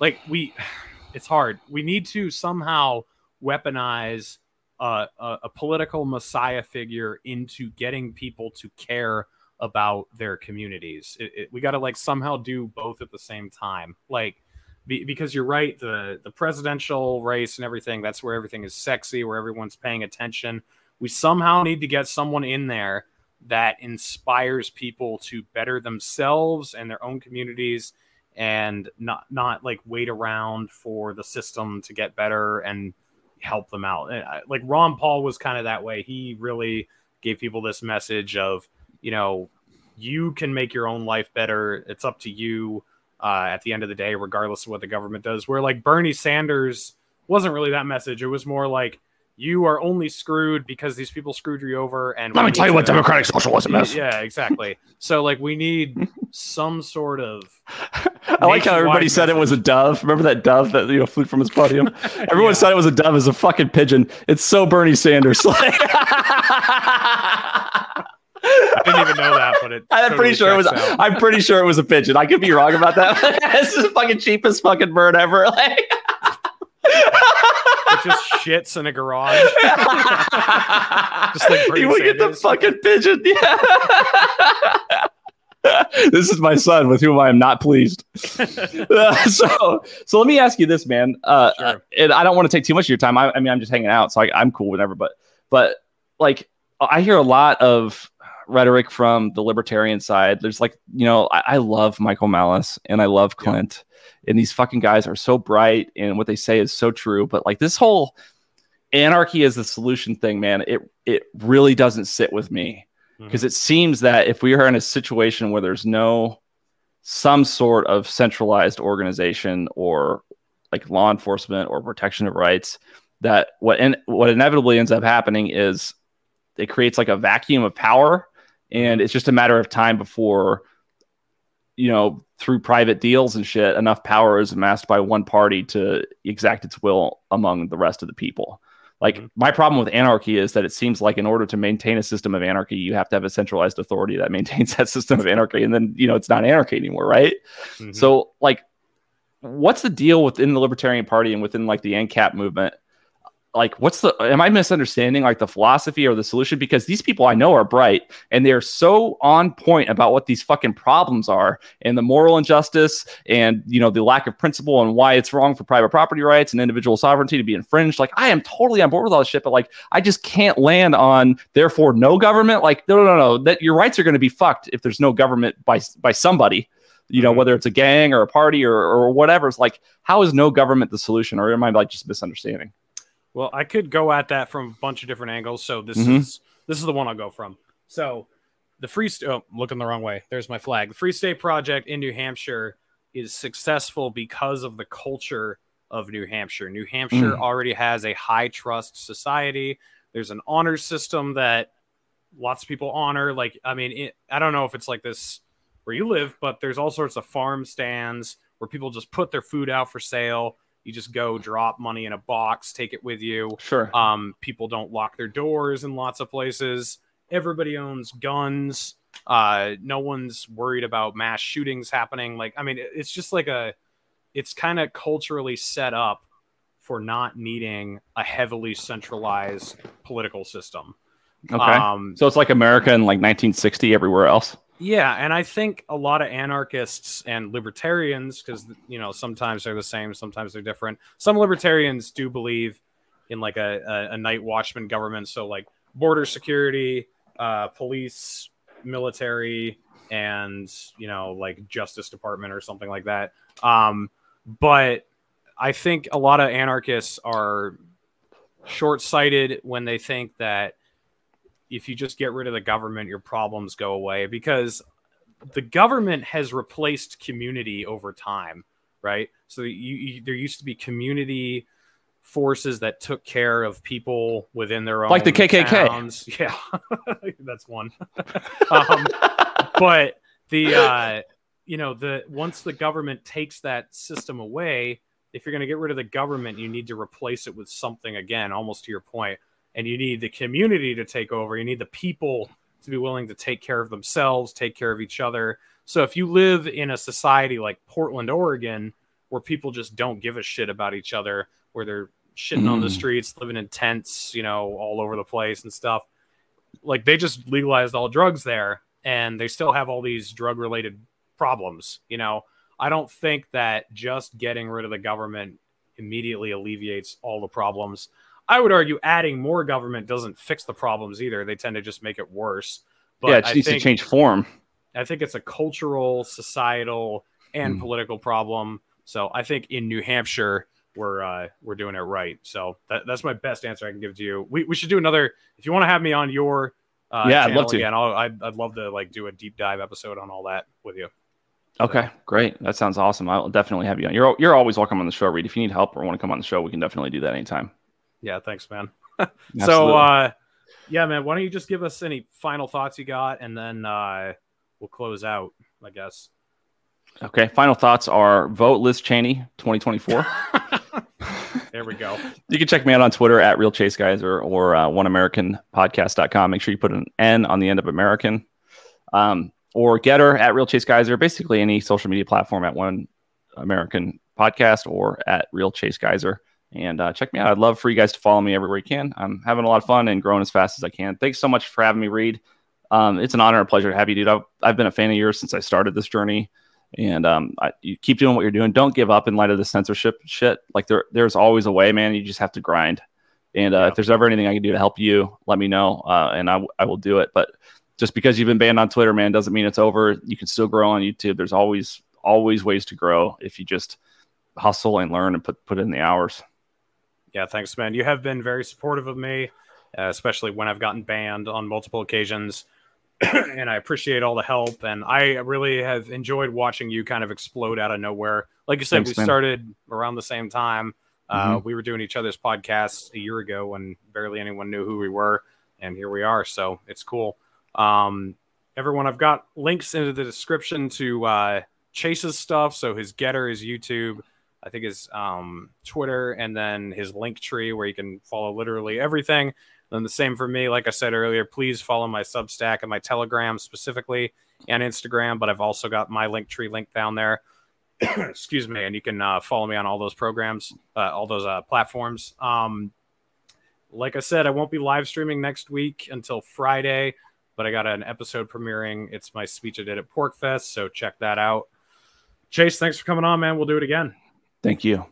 like we, it's hard. We need to somehow weaponize a, a, political messiah figure into getting people to care about their communities. It, it, we got to like somehow do both at the same time. Like be, because you're right, the the presidential race and everything. That's where everything is sexy, where everyone's paying attention. We somehow need to get someone in there that inspires people to better themselves and their own communities and not not like wait around for the system to get better and help them out. Like Ron Paul was kind of that way. He really gave people this message of, you know, you can make your own life better. It's up to you uh, at the end of the day, regardless of what the government does. Where like Bernie Sanders wasn't really that message. It was more like, you are only screwed because these people screwed you over. And let me tell you what democratic socialism is. Yeah, exactly. so like we need some sort of. I like how everybody said it was a dove. Remember that dove that you know flew from his podium? Everyone yeah. said it was a dove as a fucking pigeon. It's so Bernie Sanders. I didn't even know that, but it. I'm totally pretty sure it was. Out. I'm pretty sure it was a pigeon. I could be wrong about that. this is the fucking cheapest fucking bird ever. Like just shits in a garage. just like you would get the fucking pigeon. Yeah. this is my son with whom I am not pleased. Uh, so, so let me ask you this, man. Uh, sure. and I don't want to take too much of your time. I, I mean, I'm just hanging out, so I, am cool whatever. But, but like, I hear a lot of rhetoric from the libertarian side. There's like, you know, I, I love Michael Malice and I love Clint and these fucking guys are so bright and what they say is so true but like this whole anarchy is the solution thing man it it really doesn't sit with me because mm-hmm. it seems that if we are in a situation where there's no some sort of centralized organization or like law enforcement or protection of rights that what in, what inevitably ends up happening is it creates like a vacuum of power and it's just a matter of time before you know, through private deals and shit, enough power is amassed by one party to exact its will among the rest of the people. Like mm-hmm. my problem with anarchy is that it seems like in order to maintain a system of anarchy, you have to have a centralized authority that maintains that system of anarchy, and then you know it's not anarchy anymore, right? Mm-hmm. So like, what's the deal within the Libertarian Party and within like the ANCAP movement like what's the am i misunderstanding like the philosophy or the solution because these people i know are bright and they're so on point about what these fucking problems are and the moral injustice and you know the lack of principle and why it's wrong for private property rights and individual sovereignty to be infringed like i am totally on board with all this shit but like i just can't land on therefore no government like no no no no that your rights are going to be fucked if there's no government by by somebody you know, mm-hmm. whether it's a gang or a party or, or whatever. It's like, how is no government the solution? Or am I like just misunderstanding? Well, I could go at that from a bunch of different angles. So this mm-hmm. is this is the one I'll go from. So the free st- oh, looking the wrong way. There's my flag. The Free State Project in New Hampshire is successful because of the culture of New Hampshire. New Hampshire mm. already has a high trust society. There's an honor system that lots of people honor. Like, I mean, it, I don't know if it's like this where you live, but there's all sorts of farm stands where people just put their food out for sale. You just go drop money in a box, take it with you. Sure. Um, people don't lock their doors in lots of places. Everybody owns guns. Uh, no one's worried about mass shootings happening. Like, I mean, it's just like a, it's kind of culturally set up for not needing a heavily centralized political system. Okay. Um, so it's like America in like 1960 everywhere else. Yeah, and I think a lot of anarchists and libertarians, because you know sometimes they're the same, sometimes they're different. Some libertarians do believe in like a, a, a night watchman government, so like border security, uh, police, military, and you know like Justice Department or something like that. Um, but I think a lot of anarchists are short-sighted when they think that if you just get rid of the government, your problems go away because the government has replaced community over time, right? So you, you, there used to be community forces that took care of people within their own like the KKK. Towns. Yeah, that's one. um, but the uh, you know the once the government takes that system away, if you're going to get rid of the government, you need to replace it with something again. Almost to your point, and you need the community to take over. You need the people to be willing to take care of themselves, take care of each other. So if you live in a society like Portland, Oregon, where people just don't give a shit about each other, where they're shitting mm. on the mm. streets, living in tents, you know, all over the place and stuff, like they just legalized all drugs there and they still have all these drug related problems, you know. I don't think that just getting rid of the government immediately alleviates all the problems. I would argue adding more government doesn't fix the problems either. They tend to just make it worse. But yeah, it needs think, to change form. I think it's a cultural, societal, and mm. political problem. So I think in New Hampshire, we're uh, we're doing it right. So that, that's my best answer I can give to you. We, we should do another if you want to have me on your uh, yeah, I'd love to. Again, I'll, I'd, I'd love to like do a deep dive episode on all that with you. Okay, great. That sounds awesome. I'll definitely have you on. You're you're always welcome on the show, Reed. If you need help or want to come on the show, we can definitely do that anytime. Yeah, thanks, man. so, uh, yeah, man, why don't you just give us any final thoughts you got, and then uh, we'll close out, I guess. Okay. Final thoughts are vote Liz Cheney 2024. there we go. You can check me out on Twitter at Real Chase Guys or, or uh, oneamericanpodcast.com. Make sure you put an N on the end of American. Um, or Gettr at Real Chase Geiser, basically any social media platform at One American Podcast or at Real Chase Geiser. And uh, check me out. I'd love for you guys to follow me everywhere you can. I'm having a lot of fun and growing as fast as I can. Thanks so much for having me, Reed. Um, it's an honor and pleasure to have you, dude. I've, I've been a fan of yours since I started this journey. And um, I, you keep doing what you're doing. Don't give up in light of the censorship shit. Like there, there's always a way, man. You just have to grind. And uh, yeah. if there's ever anything I can do to help you, let me know, uh, and I, I will do it. But just because you've been banned on Twitter, man, doesn't mean it's over. You can still grow on YouTube. There's always always ways to grow if you just hustle and learn and put put in the hours. Yeah, thanks, man. You have been very supportive of me, uh, especially when I've gotten banned on multiple occasions. and I appreciate all the help. And I really have enjoyed watching you kind of explode out of nowhere. Like you said, thanks, we man. started around the same time. Uh, mm-hmm. We were doing each other's podcasts a year ago when barely anyone knew who we were. And here we are. So it's cool. Um, everyone, I've got links into the description to uh, Chase's stuff. So his Gettr is YouTube, I think his um, Twitter, and then his link tree where you can follow literally everything. And the same for me. Like I said earlier, please follow my Substack and my Telegram specifically and Instagram. But I've also got my link tree link down there. Excuse me, and you can uh, follow me on all those programs, uh, all those uh, platforms. Um, like I said, I won't be live streaming next week until Friday, but I got an episode premiering. It's my speech I did at PorcFest, so check that out. Chase, thanks for coming on, man. We'll do it again. Thank you.